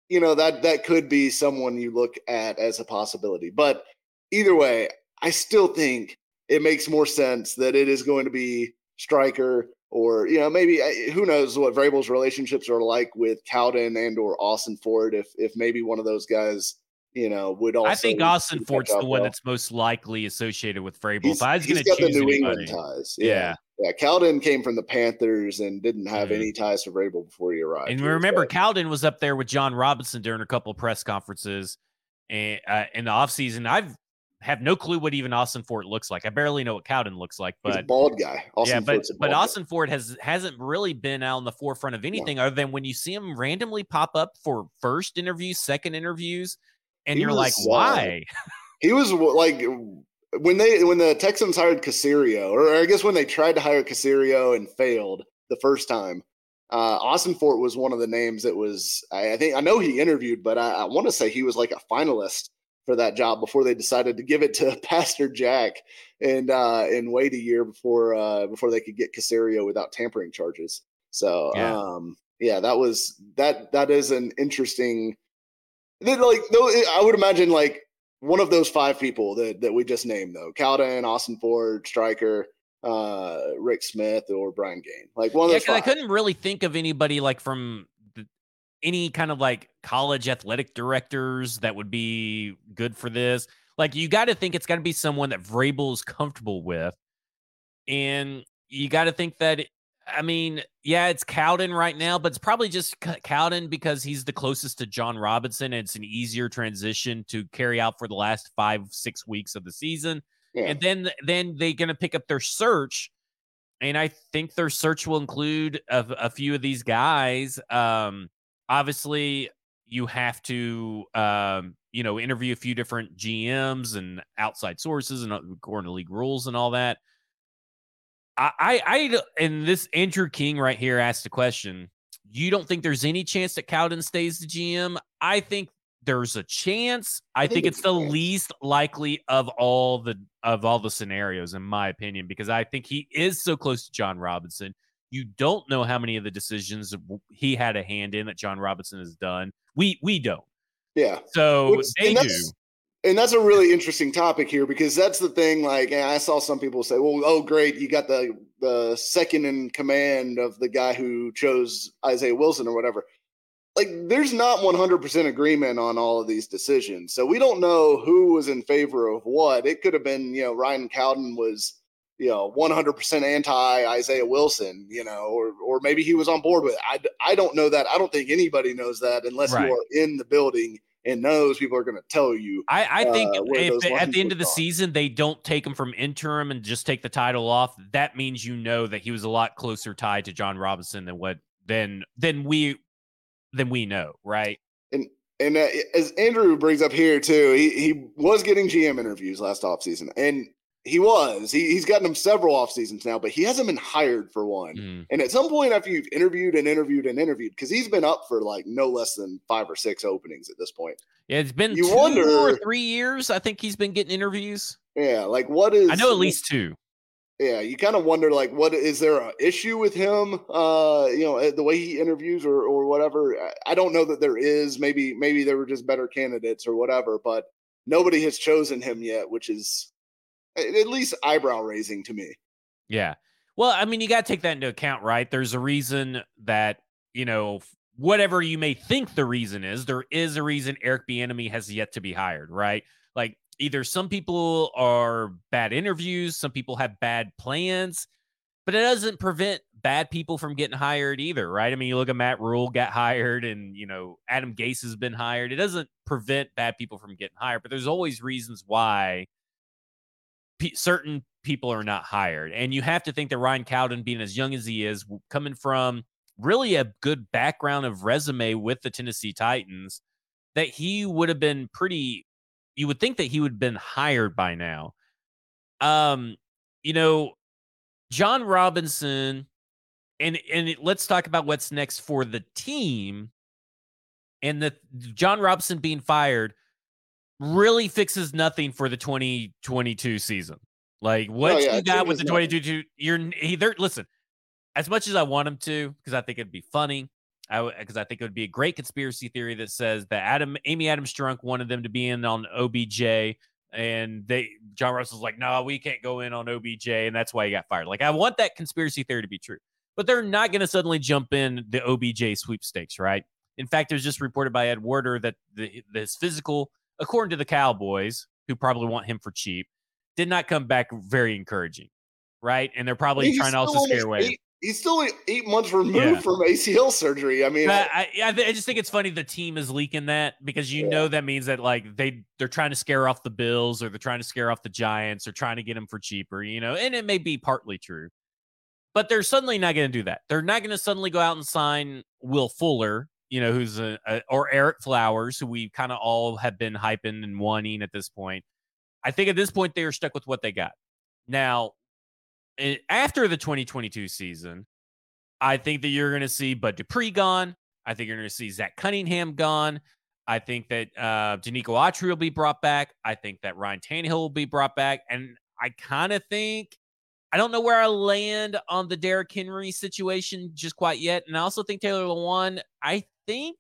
you know that that could be someone you look at as a possibility. But either way, I still think it makes more sense that it is going to be Striker or you know maybe who knows what Vrabel's relationships are like with Cowden and or Ossenfort if if maybe one of those guys you know would also. I think Ossenfort's the one well. that's most likely associated with Vrabel. He's, if I was going to choose the New anybody, England ties, yeah. yeah. Yeah, Cowden came from the Panthers and didn't have mm-hmm. any ties to Vrabel before he arrived. And remember, Cowden was up there with Jon Robinson during a couple press conferences and uh, in the offseason. I've have no clue what even Ossenfort looks like. I barely know what Cowden looks like, but bald guy. Austin yeah, but but Austin guy. Fort has hasn't really been out on the forefront of anything no. other than when you see him randomly pop up for first interviews, second interviews, and he you're like, why? Uh, he was like when they when the Texans hired Caserio, or I guess when they tried to hire Caserio and failed the first time. Uh, Ossenfort was one of the names that was. I, I think I know he interviewed, but I, I want to say he was like a finalist for that job before they decided to give it to Pastor Jack and uh, and wait a year before uh, before they could get Caserio without tampering charges. So yeah. um, yeah, that was that that is an interesting. Then like though I would imagine like one of those five people that that we just named though Cowden, Ossenfort, Striker, uh, Rick Smith, or Brian Gaine. Like one of yeah, those. I couldn't really think of anybody like from any kind of like college athletic directors that would be good for this. Like you got to think it's got to be someone that Vrabel is comfortable with, and you got to think that. I mean, yeah, it's Cowden right now, but it's probably just Cowden because he's the closest to Jon Robinson, and it's an easier transition to carry out for the last five, six weeks of the season. Yeah. And then, then they're going to pick up their search, and I think their search will include a, a few of these guys. Um, obviously you have to um, you know interview a few different gms and outside sources and uh, according to league rules and all that. I, I i and this andrew king right here asked a question you don't think there's any chance that cowden stays the gm i think there's a chance. I, I think, think, it's, the least likely of all the of all the scenarios in my opinion because i think he is so close to jon robinson you don't know how many of the decisions he had a hand in that Jon Robinson has done. We we don't. Yeah. So Which, they do. And that's a really interesting topic here because that's the thing. Like, I saw some people say, "Well, oh, great, you got the the second in command of the guy who chose Isaiah Wilson or whatever." Like, there's not 100% agreement on all of these decisions, so we don't know who was in favor of what. It could have been, you know, Ryan Cowden was you know 100% anti Isaiah Wilson, you know, or or maybe he was on board with it. I, I don't know that. I don't think anybody knows that unless right. you are in the building and those people are going to tell you. I, I think uh, if at the end of the season they don't take him from interim and just take the title off, that means you know that he was a lot closer tied to Jon Robinson than what than than we than we know, right? And and uh, as Andrew brings up here too, he he was getting GM interviews last offseason. And he was. He, he's gotten them several off seasons now, but he hasn't been hired for one. Mm. And at some point, after you've interviewed and interviewed and interviewed, because he's been up for like no less than five or six openings at this point. Yeah, it's been you two wonder, or three years. I think he's been getting interviews. Yeah, like what is? I know at least two. Yeah, you kind of wonder like, what is there an issue with him? Uh, you know, the way he interviews or or whatever. I don't know that there is. Maybe maybe there were just better candidates or whatever, but nobody has chosen him yet, which is at least eyebrow raising to me. Yeah. Well, I mean, you got to take that into account, right? There's a reason that, you know, whatever you may think the reason is, there is a reason Eric Bieniemy has yet to be hired, right? Like either some people are bad interviews, some people have bad plans, but it doesn't prevent bad people from getting hired either, right? I mean, you look at Matt Rhule got hired and, you know, Adam Gase has been hired. It doesn't prevent bad people from getting hired, but there's always reasons why certain people are not hired. And you have to think that Ryan Cowden, being as young as he is, coming from really a good background of resume with the Tennessee Titans, that he would have been pretty. You would think that he would have been hired by now. Um, you know, Jon Robinson, and and let's talk about what's next for the team. And the Jon Robinson being fired really fixes nothing for the 2022 season. Like what oh, yeah, you got with the 22 you're either listen, as much as I want him to, because I think it'd be funny, I because I, think it would be a great conspiracy theory that says that Adam Amy Adams Strunk wanted them to be in on OBJ, and they John Russell's like, no, we can't go in on OBJ, and that's why he got fired. Like, I want that conspiracy theory to be true, but they're not going to suddenly jump in the OBJ sweepstakes, right? In fact, it was just reported by Ed Werder that the, this physical, according to the Cowboys, who probably want him for cheap, did not come back very encouraging, right? And they're probably He's trying to also scare away he's still eight months removed yeah. from ACL surgery. I mean, I, I, I, just think it's funny the team is leaking that because you yeah. know that means that like they they're trying to scare off the Bills or they're trying to scare off the Giants or trying to get him for cheaper, you know, and it may be partly true, but they're suddenly not going to do that. They're not going to suddenly go out and sign Will Fuller, you know, who's a, a or Eric Flowers, who we kind of all have been hyping and wanting at this point. I think at this point they are stuck with what they got. Now, after the 2022 season, I think that you're going to see Bud Dupree gone. I think you're going to see Zach Cunningham gone. I think that uh, Denico Autry will be brought back. I think that Ryan Tannehill will be brought back. And I kind of think, I don't know where I land on the Derrick Henry situation just quite yet. And I also think Taylor Lewan, I think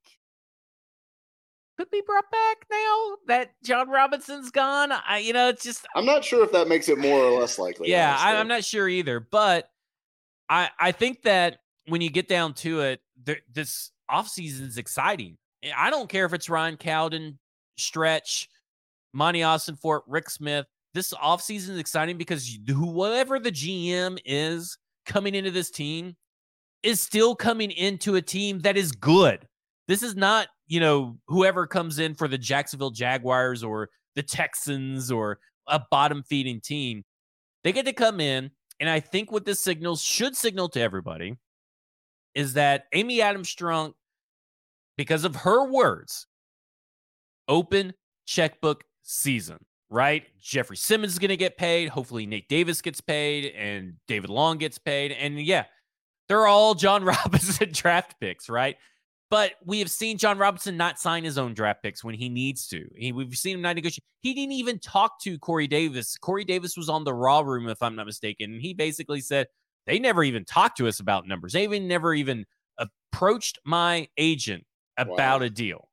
could be brought back now that Jon Robinson's gone. I, you know, it's just I'm not sure if that makes it more or less likely. Yeah, I, am not sure either. But I, I think that when you get down to it, th- this offseason is exciting. Eh, I don't care if it's Ryan Cowden, Stretch, Monti Austin Ossenfort, Rick Smith. This offseason is exciting because whoever the GM is coming into this team is still coming into a team that is good. This is not you know, whoever comes in for the Jacksonville Jaguars or the Texans or a bottom feeding team, they get to come in. And I think what this signals should signal to everybody is that Amy Adams Strunk, because of her words, open checkbook season, right? Jeffrey Simmons is going to get paid. Hopefully, Nate Davis gets paid and David Long gets paid. And yeah, they're all Jon Robinson draft picks, right? But we have seen Jon Robinson not sign his own draft picks when he needs to. He, we've seen him not negotiate. He didn't even talk to Corey Davis. Corey Davis was on the Raw room, if I'm not mistaken, and he basically said they never even talked to us about numbers. They even never even approached my agent about wow. a deal.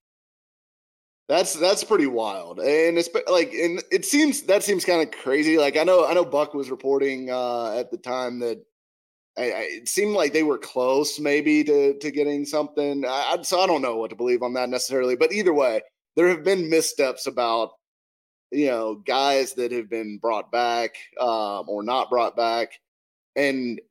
That's that's pretty wild, and it's like, and it seems that seems kind of crazy. Like I know, I know Buck was reporting uh, at the time that I, I, it seemed like they were close, maybe to to getting something. I, so I don't know what to believe on that necessarily. But either way, there have been missteps about you know guys that have been brought back um, or not brought back, and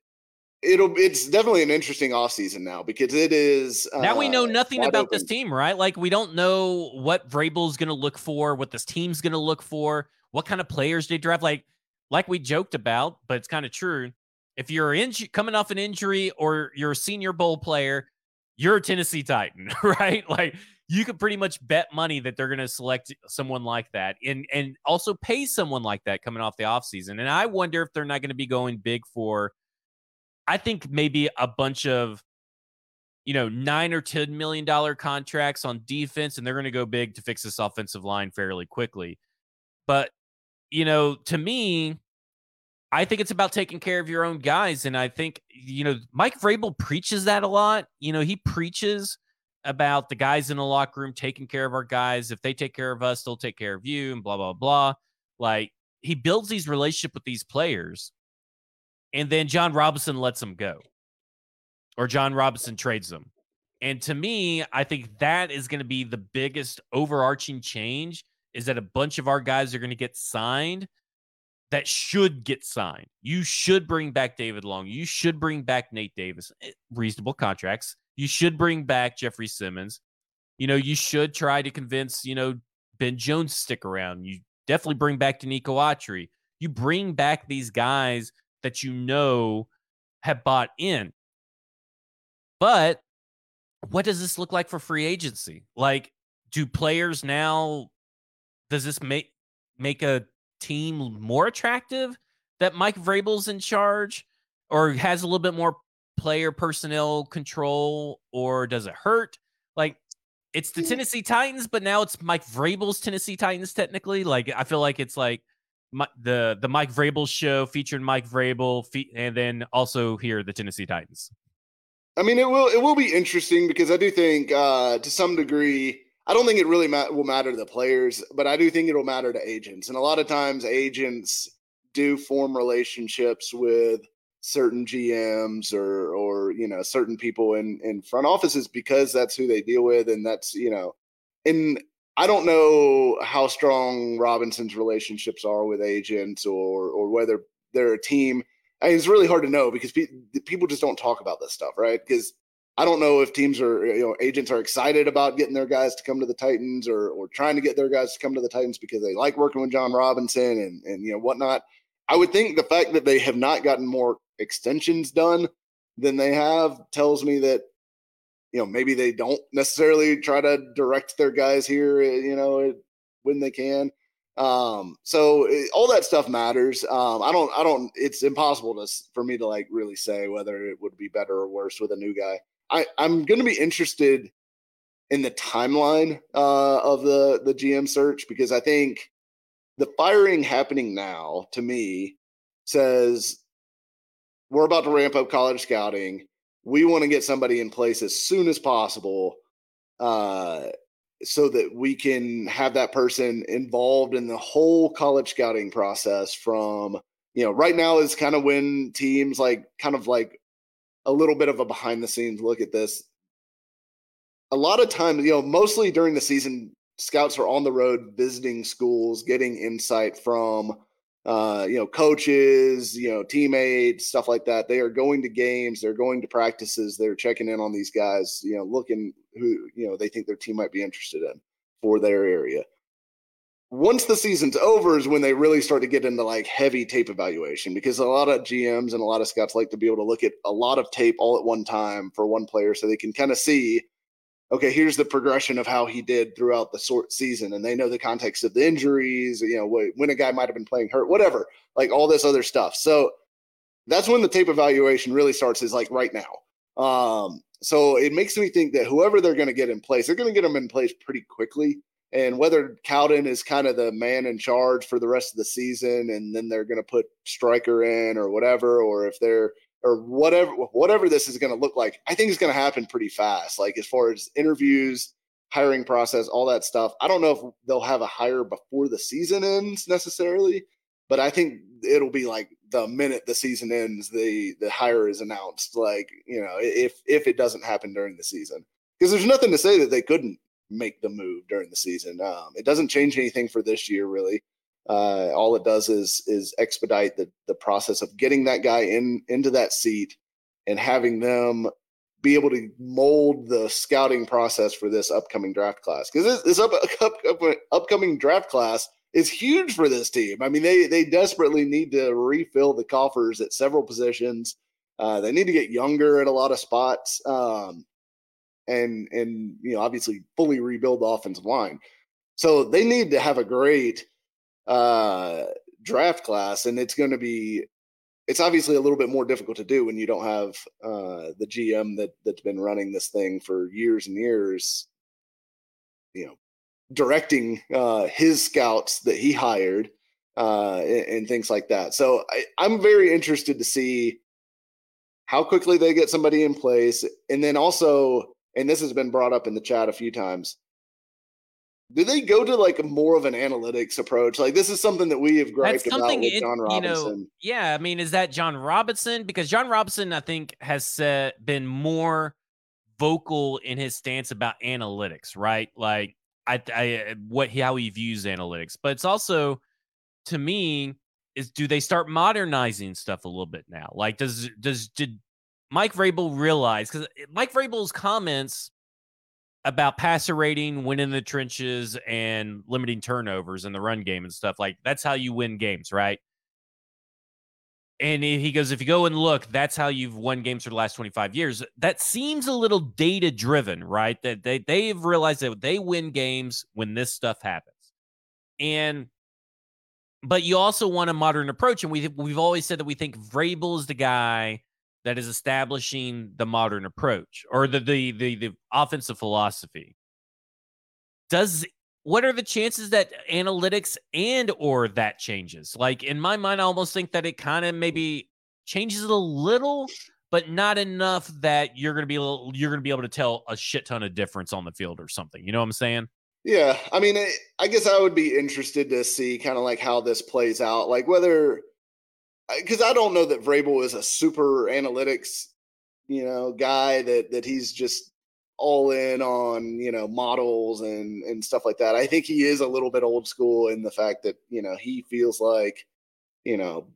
it'll it's definitely an interesting offseason now because it is uh, now we know nothing about open. this team right like we don't know what Vrabel's going to look for what this team's going to look for what kind of players they draft like like we joked about but it's kind of true if you're in, coming off an injury or you're a senior bowl player, you're a Tennessee Titan, right? Like you could pretty much bet money that they're going to select someone like that and and also pay someone like that coming off the offseason. And I wonder if they're not going to be going big for I think maybe a bunch of you know, 9 or 10 million dollar contracts on defense and they're going to go big to fix this offensive line fairly quickly. But you know, to me, I think it's about taking care of your own guys. And I think, you know, Mike Vrabel preaches that a lot. You know, he preaches about the guys in the locker room taking care of our guys. If they take care of us, they'll take care of you and blah, blah, blah. Like he builds these relationship with these players. And then Jon Robinson lets them go. Or Jon Robinson trades them. And to me, I think that is going to be the biggest overarching change is that a bunch of our guys are going to get signed that should get signed. You should bring back David Long. You should bring back Nate Davis. Eh, reasonable contracts. You should bring back Jeffrey Simmons. You know, you should try to convince, you know, Ben Jones stick around. You definitely bring back Denico Autry. You bring back these guys that you know have bought in. But what does this look like for free agency? Like, do players now does this make make a team more attractive that Mike Vrabel's in charge or has a little bit more player personnel control or does it hurt? Like it's the Tennessee Titans, but now it's Mike Vrabel's Tennessee Titans technically. Like I feel like it's like my, the the Mike Vrabel show featuring Mike Vrabel fe- and then also here the Tennessee Titans. I mean, it will it will be interesting because I do think uh, to some degree, I don't think it really will matter to the players, but I do think it'll matter to agents. And a lot of times, agents do form relationships with certain GMs or or you know certain people in in front offices because that's who they deal with, and that's you know, and I don't know how strong Robinson's relationships are with agents or or whether they're a team I mean, it's really hard to know because pe- people just don't talk about this stuff, right? Because I don't know if teams are, you know, agents are excited about getting their guys to come to the Titans or or trying to get their guys to come to the Titans because they like working with Jon Robinson and and you know whatnot. I would think the fact that they have not gotten more extensions done than they have tells me that you know maybe they don't necessarily try to direct their guys here, you know, when they can. Um, so it, all that stuff matters. Um, I don't, I don't, it's impossible to, for me to like really say whether it would be better or worse with a new guy. I, I'm going to be interested in the timeline uh, of the, the GM search because I think the firing happening now to me says we're about to ramp up college scouting. We want to get somebody in place as soon as possible. Uh, so that we can have that person involved in the whole college scouting process from you know right now is kind of when teams like kind of like a little bit of a behind the scenes look at this a lot of times you know mostly during the season scouts are on the road visiting schools getting insight from uh, you know, coaches, you know, teammates, stuff like that. They are going to games, they're going to practices, they're checking in on these guys, you know, looking who, you know, they think their team might be interested in for their area. Once the season's over is when they really start to get into like heavy tape evaluation because a lot of GMs and a lot of scouts like to be able to look at a lot of tape all at one time for one player so they can kind of see okay, here's the progression of how he did throughout the sort season, and they know the context of the injuries, you know, when a guy might have been playing hurt, whatever, like all this other stuff. So that's when the tape evaluation really starts. Is like right now. Um, so it makes me think that whoever they're going to get in place, they're going to get them in place pretty quickly. And whether Cowden is kind of the man in charge for the rest of the season, and then they're going to put Striker in or whatever, or if they're or whatever whatever this is going to look like i think it's going to happen pretty fast. Like as far as interviews hiring process all that stuff i don't know if they'll have a hire before the season ends necessarily but i think it'll be like the minute the season ends the the hire is announced like you know if if it doesn't happen during the season. Because there's nothing to say that they couldn't make the move during the season um, it doesn't change anything for this year really uh, all it does is is expedite the the process of getting that guy in into that seat and having them be able to mold the scouting process for this upcoming draft class because this, this up, up, up, upcoming draft class is huge for this team. I mean, they they desperately need to refill the coffers at several positions. Uh, they need to get younger at a lot of spots, um, and and you know obviously fully rebuild the offensive line. So they need to have a great uh, draft class, and it's going to be it's obviously a little bit more difficult to do when you don't have uh, the GM that that's been running this thing for years and years. You know, directing uh, his scouts that he hired uh, and, and, things like that. So I, I'm very interested to see how quickly they get somebody in place, and then also, and this has been brought up in the chat a few times do they go to like more of an analytics approach? Like this is something that we have griped about with Jon Robinson. You know, yeah, I mean, is that Jon Robinson? Because Jon Robinson, I think, has uh, been more vocal in his stance about analytics, right? Like I, I what how he views analytics, but it's also to me is do they start modernizing stuff a little bit now? Like does does did Mike Vrabel realized because eh, Mike Vrabel's comments about passer rating, winning the trenches, and limiting turnovers in the run game and stuff. Like that's how you win games, right? And he goes, if you go and look, that's how you've won games for the last 25 years. That seems a little data driven, right? That they they've realized that they win games when this stuff happens. And but you also want a modern approach. And we we've always said that we think Vrabel is the guy that is establishing the modern approach or the the the, the offensive philosophy does what are the chances that analytics and or that changes like in my mind i almost think that it kind of maybe changes it a little but not enough that you're going to be able, you're going to be able to tell a shit ton of difference on the field or something. You know what I'm saying? Yeah, I mean, I guess I would be interested to see kind of like how this plays out, like whether because I don't know that Vrabel is a super analytics, you know, guy that that he's just all in on you know models and and stuff like that. I think he is a little bit old school in the fact that you know he feels like you know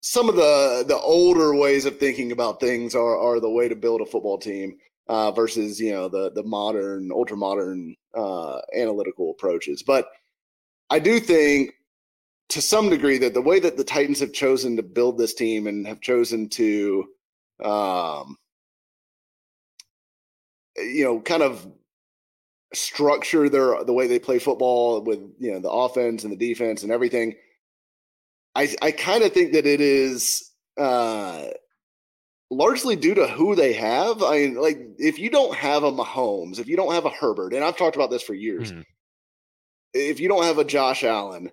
some of the the older ways of thinking about things are are the way to build a football team uh, versus you know the the modern ultra modern uh, analytical approaches. But I do think to some degree that the way that the Titans have chosen to build this team and have chosen to um, you know kind of structure their the way they play football with you know the offense and the defense and everything i i kind of think that it is uh largely due to who they have i mean like if you don't have a mahomes if you don't have a herbert and i've talked about this for years mm-hmm. if you don't have a josh allen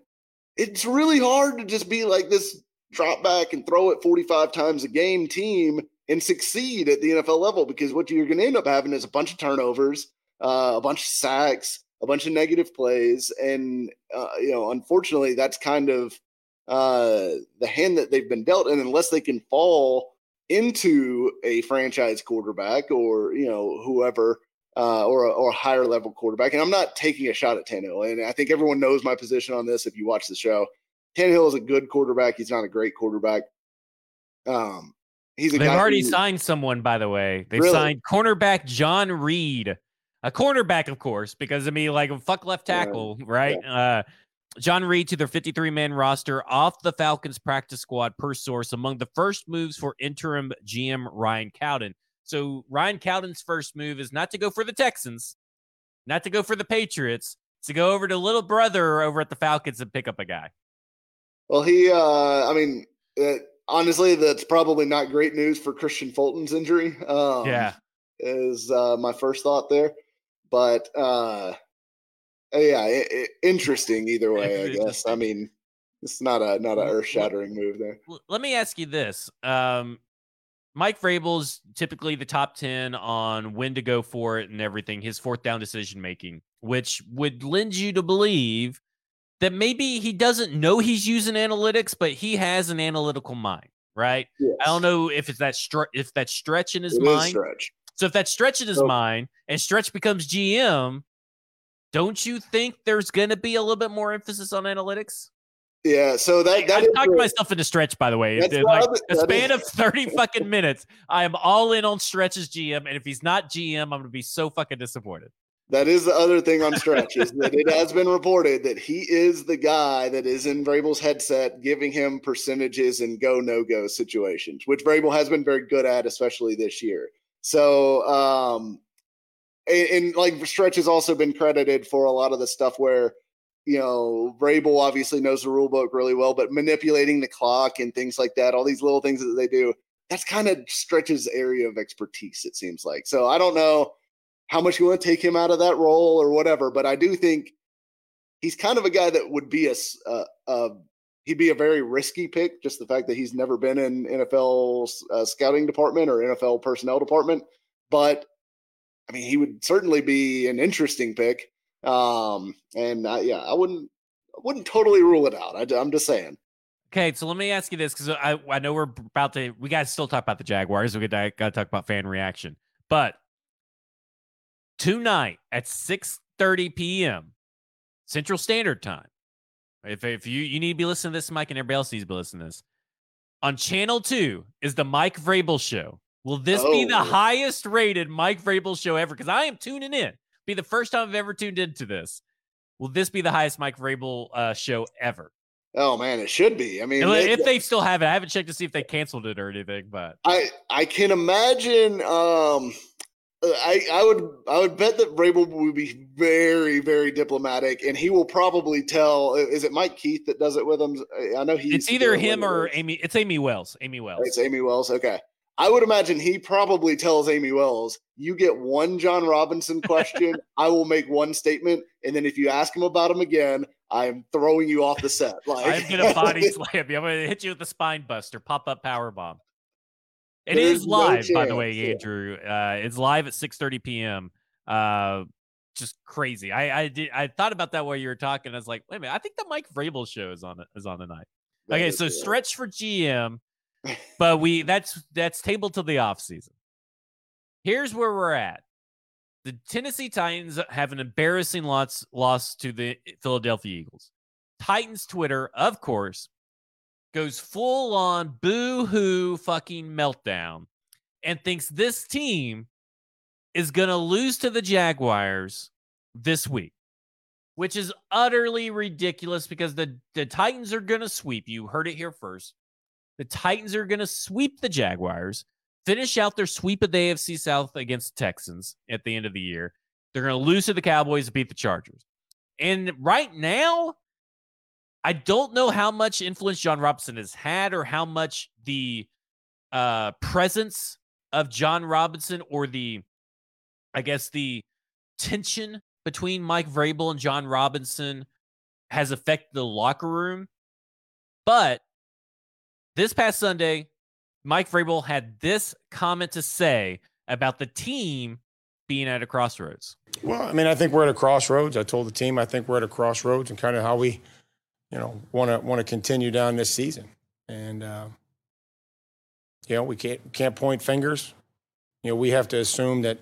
it's really hard to just be like this drop back and throw it 45 times a game team and succeed at the NFL level because what you're going to end up having is a bunch of turnovers, uh, a bunch of sacks, a bunch of negative plays, and uh, you know, unfortunately, that's kind of uh, the hand that they've been dealt. And unless they can fall into a franchise quarterback or you know whoever uh, or a, or a higher level quarterback, and I'm not taking a shot at Tannehill, and I think everyone knows my position on this. If you watch the show, Tannehill is a good quarterback. He's not a great quarterback. Um, He's They've already who, signed someone, by the way. They've really? signed cornerback John Reid, a cornerback, of course, because I mean, like, fuck left tackle, yeah. right? Yeah. Uh, John Reid to their 53 man roster off the Falcons practice squad per source among the first moves for interim GM Ryan Cowden. So Ryan Cowden's first move is not to go for the Texans, not to go for the Patriots, to go over to little brother over at the Falcons and pick up a guy. Well, he, uh, I mean, uh, honestly, that's probably not great news for Kristian Fulton's injury. Um, yeah, is uh, my first thought there, but uh, yeah, it, it, interesting either way. I guess. I mean, it's not a not a earth shattering move there. Let me ask you this: um, Mike Vrabel's typically the top ten on when to go for it and everything. His fourth down decision making, which would lend you to believe that maybe he doesn't know he's using analytics, but he has an analytical mind, right? Yes. I don't know if it's that str- if that stretch in his it mind. So if that stretch in his so, mind and stretch becomes GM, don't you think there's going to be a little bit more emphasis on analytics? Yeah, so that, that I talked myself into stretch, by the way. like a span is. of 30 fucking minutes, I am all in on stretch as GM. And if he's not GM, I'm gonna be so fucking disappointed. That is the other thing on stretch is that it has been reported that he is the guy that is in Vrabel's headset, giving him percentages and go no go situations, which Vrabel has been very good at, especially this year. So, um, and, and like stretch has also been credited for a lot of the stuff where you know Vrabel obviously knows the rule book really well, but manipulating the clock and things like that, all these little things that they do, that's kind of stretches area of expertise. It seems like. So I don't know how much you want to take him out of that role or whatever. But I do think he's kind of a guy that would be a, a, a he'd be a very risky pick. Just the fact that he's never been in NFL uh, scouting department or NFL personnel department. But I mean, he would certainly be an interesting pick. Um, and uh, yeah, I wouldn't I wouldn't totally rule it out. I, I'm just saying. Okay, so let me ask you this because I, I know we're about to we got to still talk about the Jaguars. We got to talk about fan reaction, but tonight at 6:30 p.m. Central Standard Time. If if you you need to be listening to this, Mike, and everybody else needs to be listening to this. On channel two is the Mike Vrabel show. Will this oh. be the oh. highest rated Mike Vrabel show ever? Because I am tuning in. Be the first time I've ever tuned into this. Will this be the highest Mike Vrabel uh, show ever? Oh man, it should be. I mean, if they, they still have it, I haven't checked to see if they canceled it or anything. But I I can imagine. Um, I, I would I would bet that Vrabel would be very very diplomatic, and he will probably tell. Is it Mike Keith that does it with him? I know he's. It's either him or Amy. It's Amy Wells. Amy Wells. It's Amy Wells. Okay, I would imagine he probably tells Amy Wells, "You get one Jon Robinson question. I will make one statement, and then if you ask him about him again, I am throwing you off the set. Like I'm gonna body slam you. I'm gonna hit you with the spine buster, pop up power bomb." It is live, no by the way, Andrew. Uh, it's live at 6:30 p.m. Uh, just crazy. I I did I thought about that while you were talking. I was like, wait a minute. I think the Mike Vrabel show is on is on tonight. Okay, so stretch for GM, but we that's that's table to the off season. Here's where we're at. The Tennessee Titans have an embarrassing loss loss to the Philadelphia Eagles. Titans Twitter, of course, goes full on boo hoo fucking meltdown and thinks this team is going to lose to the Jaguars this week, which is utterly ridiculous because the, the Titans are going to sweep. You heard it here first. The Titans are going to sweep the Jaguars, finish out their sweep of the AFC South against the Texans at the end of the year. They're going to lose to the Cowboys and beat the Chargers. And right now, I don't know how much influence Jon Robinson has had or how much the uh, presence of Jon Robinson or the, I guess, the tension between Mike Vrabel and Jon Robinson has affected the locker room. But this past Sunday, Mike Vrabel had this comment to say about the team being at a crossroads. Well, I mean, I think we're at a crossroads. I told the team I think we're at a crossroads and kind of how we you know, want to want to continue down this season. And uh, you know, we can't can't point fingers. You know, we have to assume that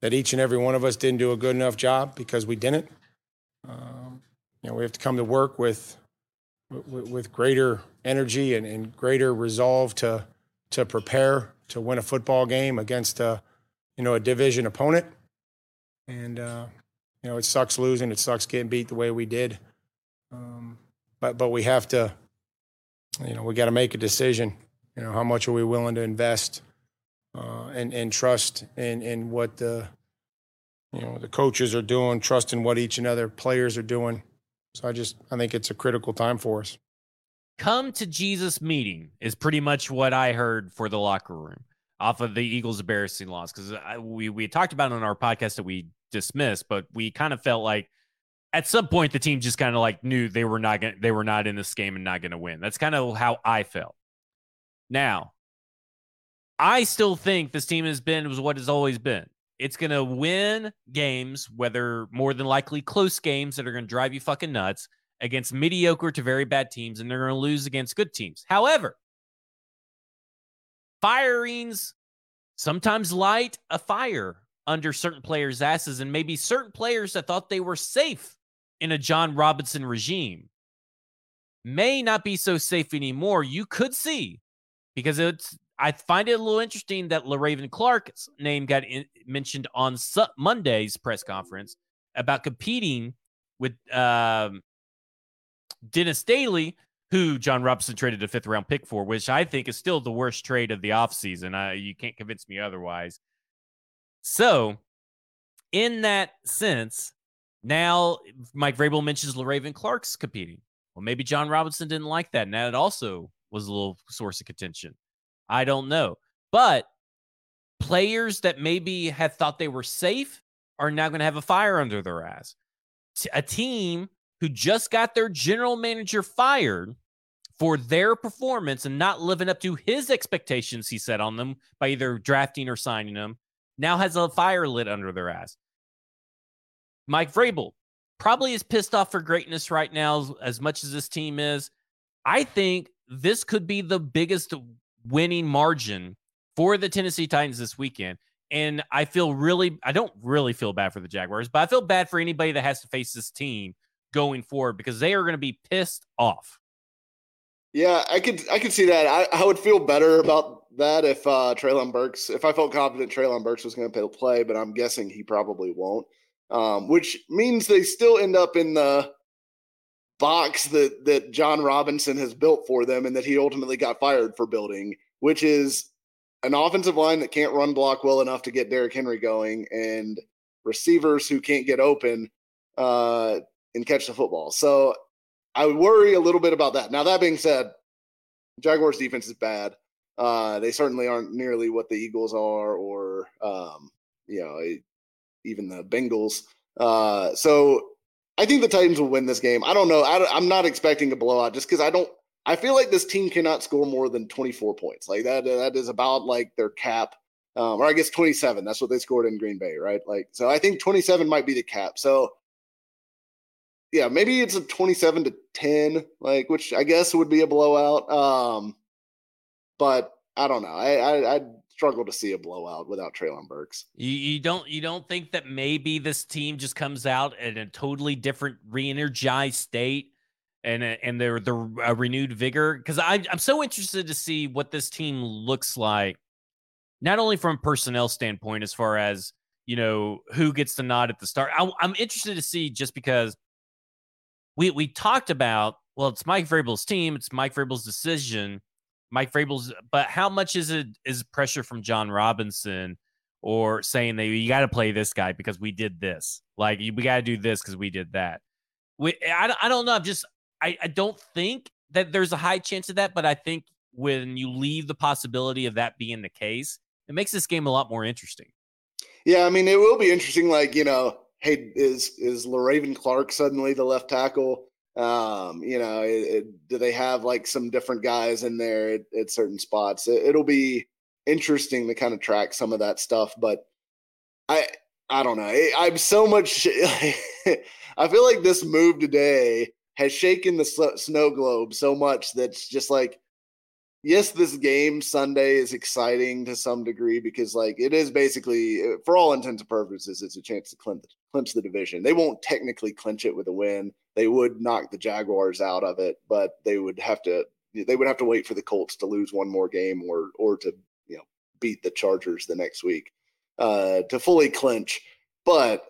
that each and every one of us didn't do a good enough job because we didn't. Um, you know, we have to come to work with with, greater energy and, and, greater resolve to to prepare to win a football game against a you know a division opponent. And uh, you know, it sucks losing. It sucks getting beat the way we did. Um, but but we have to, you know, we got to make a decision. You know, how much are we willing to invest uh, and and trust in in what the you know the coaches are doing, trust in what each and other players are doing. So I just I think it's a critical time for us. Come to Jesus meeting is pretty much what I heard for the locker room off of the Eagles' embarrassing loss because we we talked about it on our podcast that we dismissed, but we kind of felt like at some point the team just kind of like knew they were not going they were not in this game and not going to win. That's kind of how I felt. Now, I still think this team has been was what has always been. It's going to win games, whether more than likely close games that are going to drive you fucking nuts against mediocre to very bad teams, and they're going to lose against good teams. However, firings sometimes light a fire under certain players' asses, and maybe certain players that thought they were safe in a Jon Robinson regime may not be so safe anymore. You could see because it's I find it a little interesting that Le'Raven Clark's name got in, mentioned on su- Monday's press conference about competing with um, Dennis Daly, who Jon Robinson traded a fifth round pick for, which I think is still the worst trade of the offseason. You can't convince me otherwise. So, in that sense, now, Mike Vrabel mentions Le'Raven Clark's competing. Well, maybe Jon Robinson didn't like that. And that also was a little source of contention. I don't know. But players that maybe had thought they were safe are now going to have a fire under their ass. A team who just got their general manager fired for their performance and not living up to his expectations he set on them by either drafting or signing them now has a fire lit under their ass. Mike Vrabel probably is pissed off for greatness right now as much as this team is. I think this could be the biggest winning margin for the Tennessee Titans this weekend. And I feel really, I don't really feel bad for the Jaguars, but I feel bad for anybody that has to face this team going forward because they are going to be pissed off. Yeah, I could, I could see that. I, I would feel better about that if uh Treylon Burks, if I felt confident Treylon Burks was going to play, but I'm guessing he probably won't um, which means they still end up in the box that that Jon Robinson has built for them, and that he ultimately got fired for building, which is an offensive line that can't run block well enough to get Derrick Henry going, and receivers who can't get open uh, and catch the football. So I worry a little bit about that. Now that being said, Jaguars defense is bad. Uh, they certainly aren't nearly what the Eagles are, or um, you know, even the Bengals. Uh, so I think the Titans will win this game. I don't know. I, am not expecting a blowout just because I don't. I feel like this team cannot score more than 24 points. Like that, that is about like their cap, um, or I guess 27. That's what they scored in Green Bay, right? Like, so I think 27 might be the cap. So, yeah, maybe it's a 27 to 10, like which I guess would be a blowout. Um, but I don't know. I, I I struggle to see a blowout without Treylon Burks. You, you don't you don't think that maybe this team just comes out in a totally different, re-energized state and uh, and they're the uh, renewed vigor because I'm I'm so interested to see what this team looks like, not only from personnel standpoint as far as you know who gets the nod at the start. I, I'm interested to see just because we we talked about well, it's Mike Vrabel's team, it's Mike Vrabel's decision, Mike Vrabel's, but how much is it is pressure from Jon Robinson? Or saying that you got to play this guy because we did this, like we got to do this because we did that. We, I, I don't know. I'm just I, I don't think that there's a high chance of that, but I think when you leave the possibility of that being the case, it makes this game a lot more interesting. Yeah, I mean, it will be interesting. Like, you know, hey, is is Le'Raven Clark suddenly the left tackle? Um, you know, it, it, do they have like some different guys in there at, at certain spots? It, will be interesting to kind of track some of that stuff, but I I don't know. I, I'm so much. I feel like this move today has shaken the snow globe so much that's just like yes this game sunday is exciting to some degree because like it is basically uh, for all intents and purposes it's a chance to clinch, clinch the division they won't technically clinch it with a win they would knock the jaguars out of it but they would have to they would have to wait for the colts to lose one more game or or to you know beat the chargers the next week uh to fully clinch but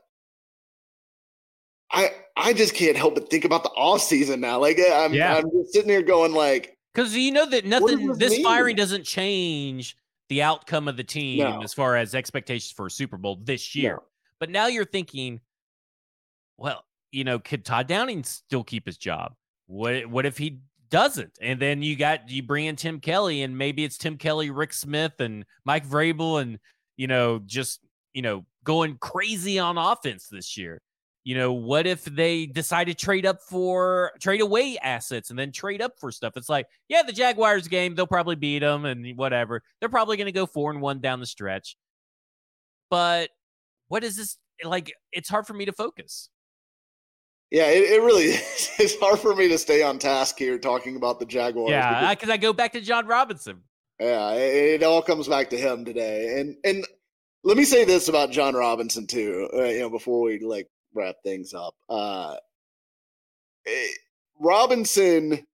I I just can't help but think about the off season now. Like I'm yeah. I'm just sitting here going like because you know that nothing this, this firing doesn't change the outcome of the team no. as far as expectations for a Super Bowl this year. No. But now you're thinking, well, you know, could Todd Downing still keep his job? What what if he doesn't? And then you got you bring in Tim Kelly, and maybe it's Tim Kelly, Rick Smith, and Mike Vrabel, and you know, just you know, going crazy on offense this year. You know, what if they decide to trade up for trade away assets and then trade up for stuff? It's like, yeah, the Jaguars game, they'll probably beat them and whatever. They're probably going to go four and one down the stretch. But what is this like? It's hard for me to focus. Yeah, it, it really is. It's hard for me to stay on task here talking about the Jaguars. Yeah, because I go back to Jon Robinson. Yeah, it, it, all comes back to him today. And and let me say this about Jon Robinson too. Uh, you know, before we like wrap things up. Uh, eh, Robinson,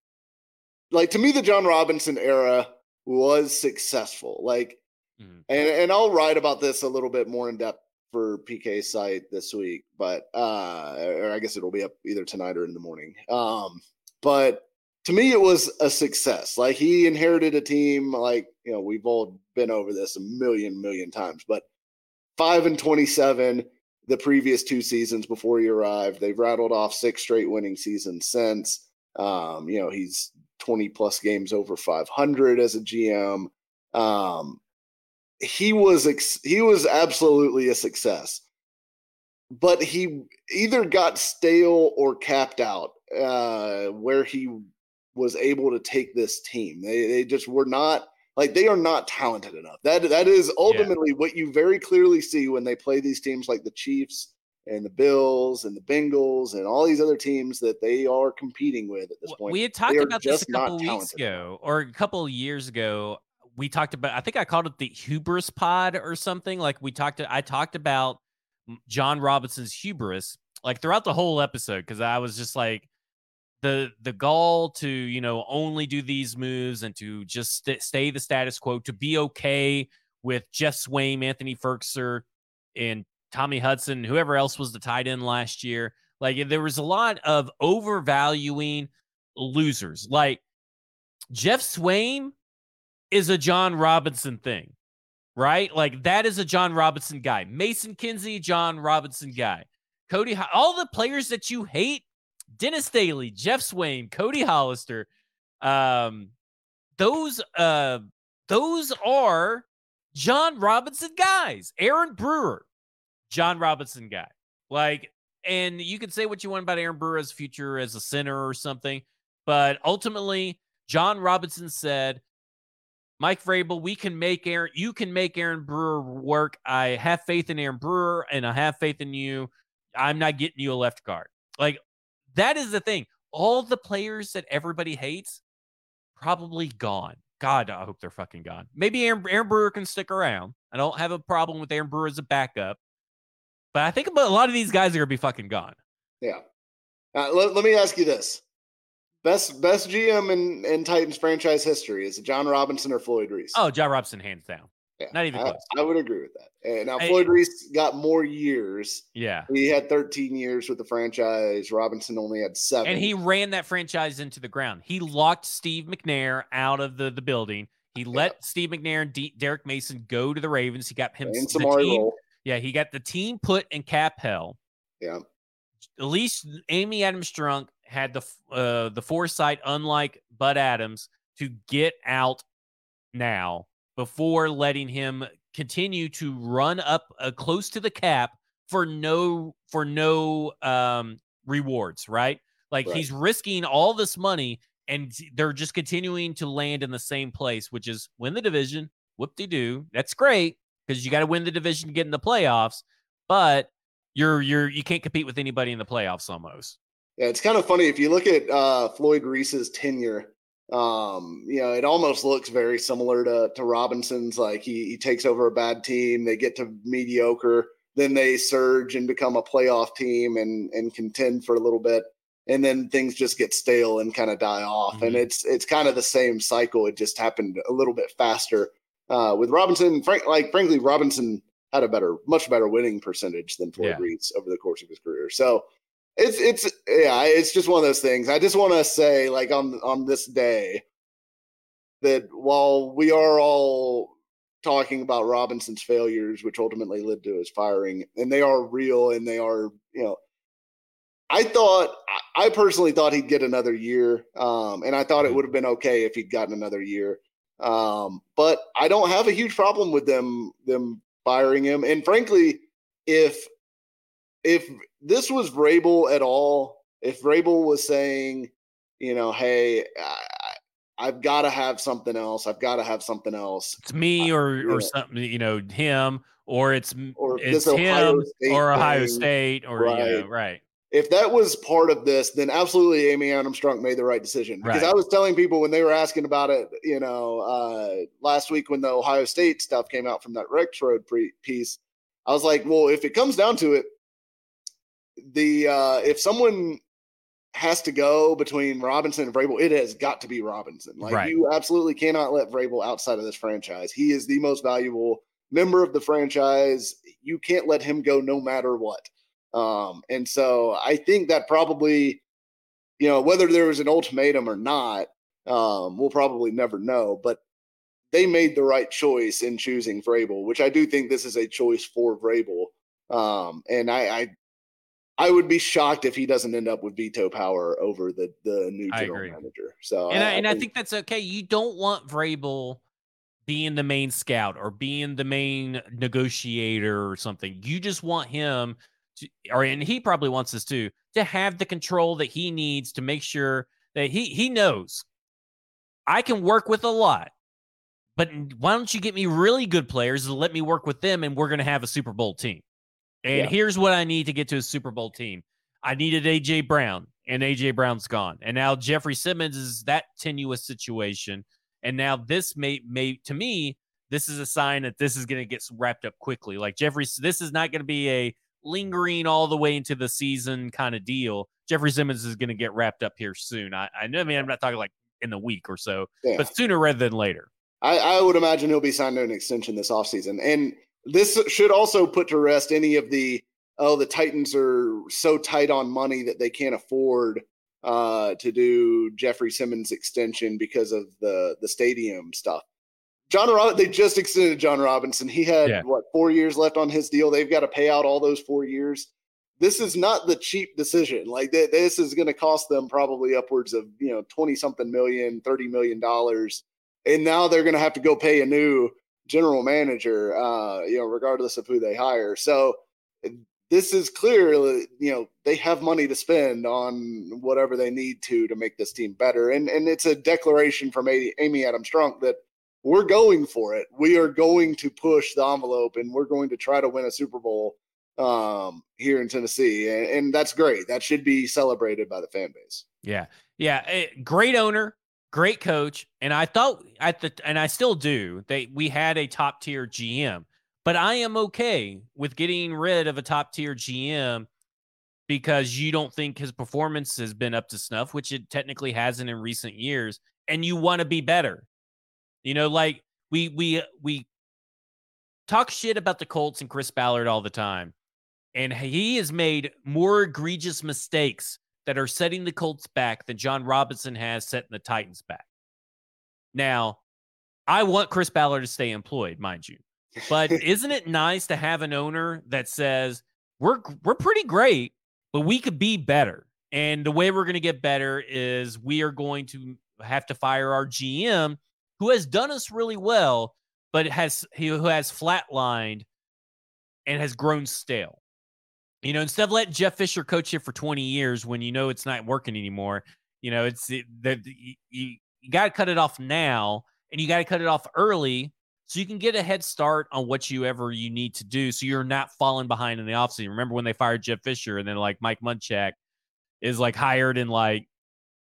like to me, the Jon Robinson era was successful. Like, mm-hmm. and and I'll write about this a little bit more in depth for PK site this week, but uh, or I guess it'll be up either tonight or in the morning. Um, but to me, it was a success. Like he inherited a team. Like you know, we've all been over this a million million times, but five and twenty seven the previous two seasons before he arrived. They've rattled off six straight winning seasons since. Um, you know, he's 20 plus games over 500 as a GM. Um, he was ex- he was absolutely a success, but he either got stale or capped out uh, where he was able to take this team. They they just were not like they are not talented enough. That that is ultimately yeah. what you very clearly see when they play these teams like the Chiefs and the Bills and the Bengals and all these other teams that they are competing with at this point. We had talked about this a couple weeks ago or a couple years ago. We talked about I think I called it the hubris pod or something. Like we talked I talked about jon Robinson's hubris like throughout the whole episode because I was just like the the gall to you know only do these moves and to just st- stay the status quo to be okay with Geoff Swaim, Anthony Firkser, and Tommy Hudson, whoever else was the tight end last year. Like there was a lot of overvaluing losers. Like Geoff Swaim is a Jon Robinson thing, right? Like that is a Jon Robinson guy. Mason Kinsey, Jon Robinson guy. Cody, all the players that you hate Dennis Daly, Geoff Swaim, Cody Hollister. Um, those uh those are Jon Robinson guys. Aaron Brewer, Jon Robinson guy. Like, and you can say what you want about Aaron Brewer's future as a center or something, but ultimately, Jon Robinson said, Mike Vrabel, we can make Aaron, you can make Aaron Brewer work. I have faith in Aaron Brewer and I have faith in you. I'm not getting you a left guard. Like that is the thing. All the players that everybody hates probably gone. God, I hope they're fucking gone. Maybe Aaron, Aaron Brewer can stick around. I don't have a problem with Aaron Brewer as a backup, but I think a lot of these guys are gonna be fucking gone. Yeah. Uh, let, let me ask you this: best best GM in, in Titans franchise history is it Jon Robinson or Floyd Reese? Oh, Jon Robinson, hands down. Yeah, Not even I, close. I would agree with that. And now I- Floyd Reese got more years. Yeah. He had 13 years with the franchise. Robinson only had seven. And he ran that franchise into the ground. He locked Steve McNair out of the, the building. He let Steve McNair and D- Derrick Mason go to the Ravens. He got him and the team, Roll. Yeah, he got the team put in cap hell. Yeah. At least Amy Adams Strunk had the uh, the foresight, unlike Bud Adams, to get out now before letting him continue to run up uh, close to the cap for no for no um rewards, right? Like Right. he's risking all this money and they're just continuing to land in the same place, which is win the division. Whoop de doo. That's great because you got to win the division to get in the playoffs, but you're you're you can't compete with anybody in the playoffs almost. Yeah, it's kind of funny if you look at uh, Floyd Reese's tenure. Um, you know, it almost looks very similar to to Robinson's. Like he he takes over a bad team, they get to mediocre, then they surge and become a playoff team and and contend for a little bit, and then things just get stale and kind of die off. And Mhm. it's it's kind of the same cycle. It just happened a little bit faster uh, with Robinson. Frank, like frankly, Robinson had a better, much better winning percentage than Floyd Yeah. Reese over the course of his career. So it's it's yeah, it's just one of those things. I just want to say, like on on this day, that while we are all talking about Robinson's failures, which ultimately led to his firing, and they are real and they are, you know, I thought I I personally thought he'd get another year, um, and I thought it would have been okay if he'd gotten another year. Um, but I don't have a huge problem with them them firing him, and frankly, if if this was Vrabel at all, if Vrabel was saying, you know, hey, I, I've got to have something else. I've got to have something else. It's me or yeah. or something, you know, him or it's Or it's Ohio him State or Ohio thing. State or you know, Right. right. If that was part of this, then absolutely Amy Adams Strunk made the right decision. Because Right. I was telling people when they were asking about it, you know, uh, last week when the Ohio State stuff came out from that Rex Road pre- piece, I was like, well, if it comes down to it, the uh, if someone has to go between Robinson and Vrabel, it has got to be Robinson. Like Right. you absolutely cannot let Vrabel outside of this franchise. He is the most valuable member of the franchise. You can't let him go no matter what. Um, and so I think that probably, you know, whether there was an ultimatum or not, um, we'll probably never know. But they made the right choice in choosing Vrabel, which I do think this is a choice for Vrabel. Um, and I, I I would be shocked if he doesn't end up with veto power over the the new I general manager. So and I, and I think that's okay. You don't want Vrabel being the main scout or being the main negotiator or something. You just want him to, or and he probably wants this too, to have the control that he needs to make sure that he he knows I can work with a lot. But why don't you get me really good players and let me work with them and we're going to have a Super Bowl team. And Yeah. here's what I need to get to a Super Bowl team. I needed AJ Brown, and AJ Brown's gone. And now Jeffrey Simmons is that tenuous situation. And now this may may to me, this is a sign that this is going to get wrapped up quickly. Like Jeffrey, this is not going to be a lingering all the way into the season kind of deal. Jeffrey Simmons is going to get wrapped up here soon. I, I know. I mean, I'm not talking like in the week or so, yeah. but sooner rather than later. I, I would imagine he'll be signed to an extension this offseason. And this should also put to rest any of the oh, the Titans are so tight on money that they can't afford uh, to do Jeffrey Simmons extension because of the the stadium stuff. Jon Rob- they just extended Jon Robinson. He had Yeah. what four years left on his deal. They've got to pay out all those four years. This is not the cheap decision. Like th- this is going to cost them probably upwards of you know twenty something million, thirty million dollars, and now they're going to have to go pay a new general manager. Uh, you know, regardless of who they hire. So this is clear, you know, they have money to spend on whatever they need to to make this team better. And and it's a declaration from Amy Adams Strunk that we're going for it. We are going to push the envelope and we're going to try to win a Super Bowl um, here in Tennessee. And, and that's great. That should be celebrated by the fan base. Yeah. Yeah. Eh, great owner, great coach. And I thought at the, and I still do, that we had a top tier GM but I am okay with getting rid of a top tier GM because you don't think his performance has been up to snuff, which it technically hasn't in recent years, and you want to be better. You know, like we we we talk shit about the Colts and Chris Ballard all the time. And he has made more egregious mistakes that are setting the Colts back than Jon Robinson has setting the Titans back. Now, I want Chris Ballard to stay employed, mind you. But isn't it nice to have an owner that says we're we're pretty great, but we could be better. And the way we're going to get better is we are going to have to fire our GM who has done us really well, but has who has flatlined and has grown stale. You know, instead of letting Jeff Fisher coach you for 20 years when you know it's not working anymore, you know, it's the, the, you, you got to cut it off now and you got to cut it off early so you can get a head start on what you ever you need to do so you're not falling behind in the offseason. Remember when they fired Jeff Fisher and then like Mike Munchak is like hired in like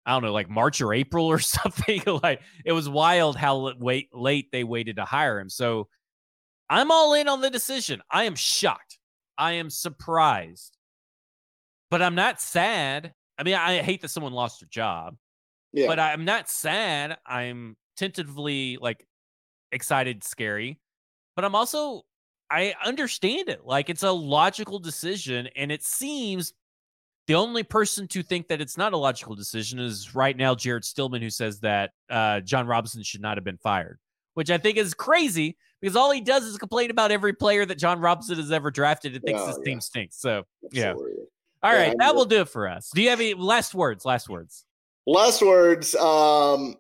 I don't know, like March or April or something. like it was wild how late they waited to hire him. So I'm all in on the decision. I am shocked. I am surprised. But I'm not sad. I mean, I hate that someone lost their job. Yeah. But I'm not sad. I'm tentatively like excited, scary, but I'm also I understand it. Like it's a logical decision, and it seems the only person to think that it's not a logical decision is right now Jared Stillman, who says that uh, Jon Robinson should not have been fired, which I think is crazy because all he does is complain about every player that Jon Robinson has ever drafted and thinks oh, his yeah. team stinks. So Absolutely. yeah. All right, yeah, that will do it for us. Do you have any last words? Last words. Last words. Um,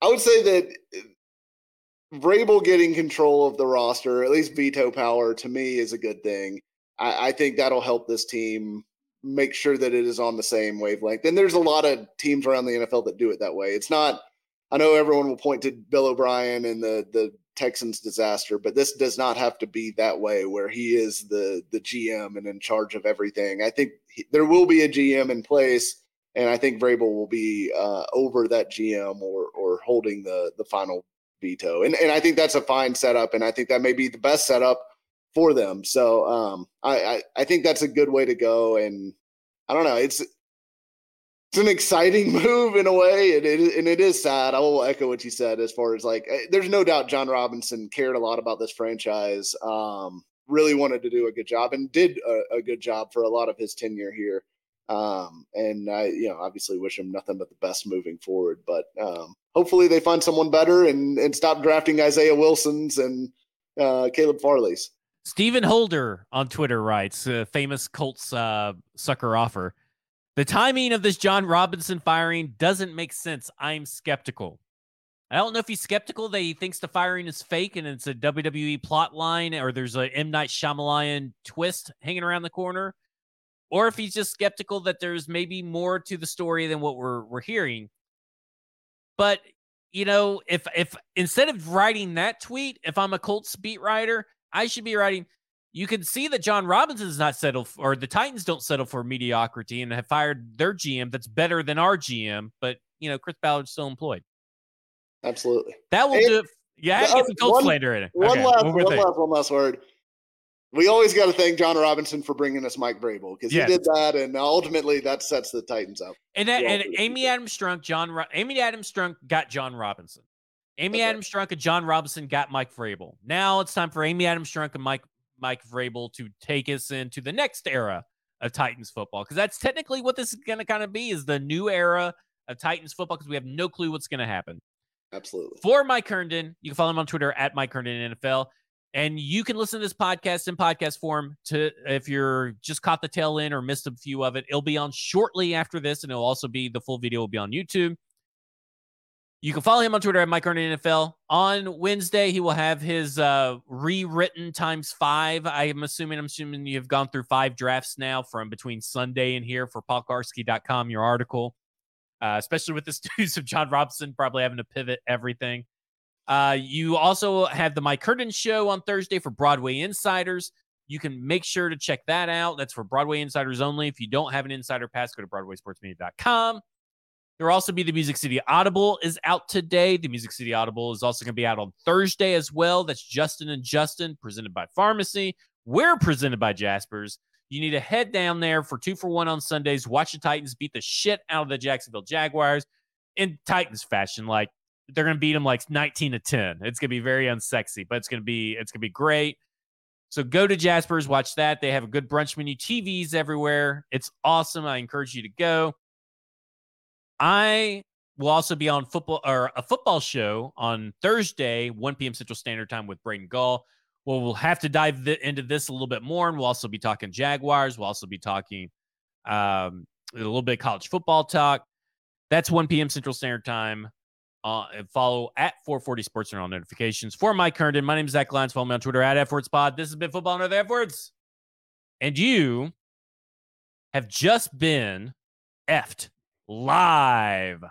I would say that Vrabel getting control of the roster, at least veto power, to me is a good thing. I, I, think that'll help this team make sure that it is on the same wavelength. And there's a lot of teams around the NFL that do it that way. It's not. I know everyone will point to Bill O'Brien and the the Texans disaster, but this does not have to be that way where he is the the GM and in charge of everything. I think he, there will be a GM in place, and I think Vrabel will be uh, over that GM or or holding the the final veto. And and I think that's a fine setup, and I think that may be the best setup for them. So um, I, I, I think that's a good way to go. And I don't know, it's it's an exciting move in a way, and it and it is sad. I will echo what you said as far as like, eh, there's no doubt Jon Robinson cared a lot about this franchise. Um, really wanted to do a good job and did a, a good job for a lot of his tenure here. Um, and I, you know, obviously wish him nothing but the best moving forward. But um, hopefully they find someone better and and stop drafting Isaiah Wilsons and uh, Caleb Farley's. Stephen Holder on Twitter writes, uh, famous Colts uh, sucker offer. The timing of this Jon Robinson firing doesn't make sense. I'm skeptical. I don't know if he's skeptical that he thinks the firing is fake and it's a WWE plot line or there's a M. Night Shyamalan twist hanging around the corner or if he's just skeptical that there's maybe more to the story than what we're we're hearing. But you know, if if instead of writing that tweet, if I'm a Colts beat writer, I should be writing. You can see that Jon Robinson is not settled, or the Titans don't settle for mediocrity and have fired their GM that's better than our GM. But you know, Chris Ballard's still employed. Absolutely. That will and do it. Yeah, get some Colts slander in it. One okay, last, one, one last, one last word we always got to thank Jon Robinson for bringing us Mike Vrabel because yes. he did that, and ultimately that sets the Titans up. And that, and Amy Adams Strunk, Jon, Amy Adams Strunk got Jon Robinson. Amy That's Adams. Strunk and Jon Robinson got Mike Vrabel. Now it's time for Amy Adams Strunk and Mike Mike Vrabel to take us into the next era of Titans football because that's technically what this is going to kind of be is the new era of Titans football because we have no clue what's going to happen. Absolutely. For Mike Herndon, you can follow him on Twitter at Mike Herndon NFL. And you can listen to this podcast in podcast form to if you're just caught the tail end or missed a few of it. It'll be on shortly after this, and it'll also be the full video will be on YouTube. You can follow him on Twitter at Mike Herndon NFL. On Wednesday, he will have his uh, rewritten times five. I am assuming, I'm assuming you've gone through five drafts now from between Sunday and here for paulkuharsky.com, your article, uh, especially with this news of Jon Robinson probably having to pivot everything. Uh, you also have the Mike Herndon show on Thursday for Broadway Insiders. You can make sure to check that out. That's for Broadway Insiders only. If you don't have an insider pass, go to BroadwaySportsMedia.com. There will also be the Music City Audible is out today. The Music City Audible is also going to be out on Thursday as well. That's Justin and Justin, presented by Pharmacy. We're presented by Jaspers. You need to head down there for two for one on Sundays. Watch the Titans beat the shit out of the Jacksonville Jaguars in Titans fashion. Like they're going to beat them like 19 to 10. It's going to be very unsexy, but it's going to be it's going to be great. So go to Jaspers, watch that. They have a good brunch menu, TVs everywhere. It's awesome. I encourage you to go. I will also be on football or a football show on Thursday, 1 p.m. Central Standard Time with Braden Gall. Well, we'll have to dive th- into this a little bit more, and we'll also be talking Jaguars. We'll also be talking um, a little bit of college football talk. That's 1 p.m. Central Standard Time. Uh, and follow at 440 Sports and all notifications. For Mike Herndon, my name is Zach Lyons. Follow me on Twitter at FWordsPod. This has been Football Under the F Words. And you have just been effed live.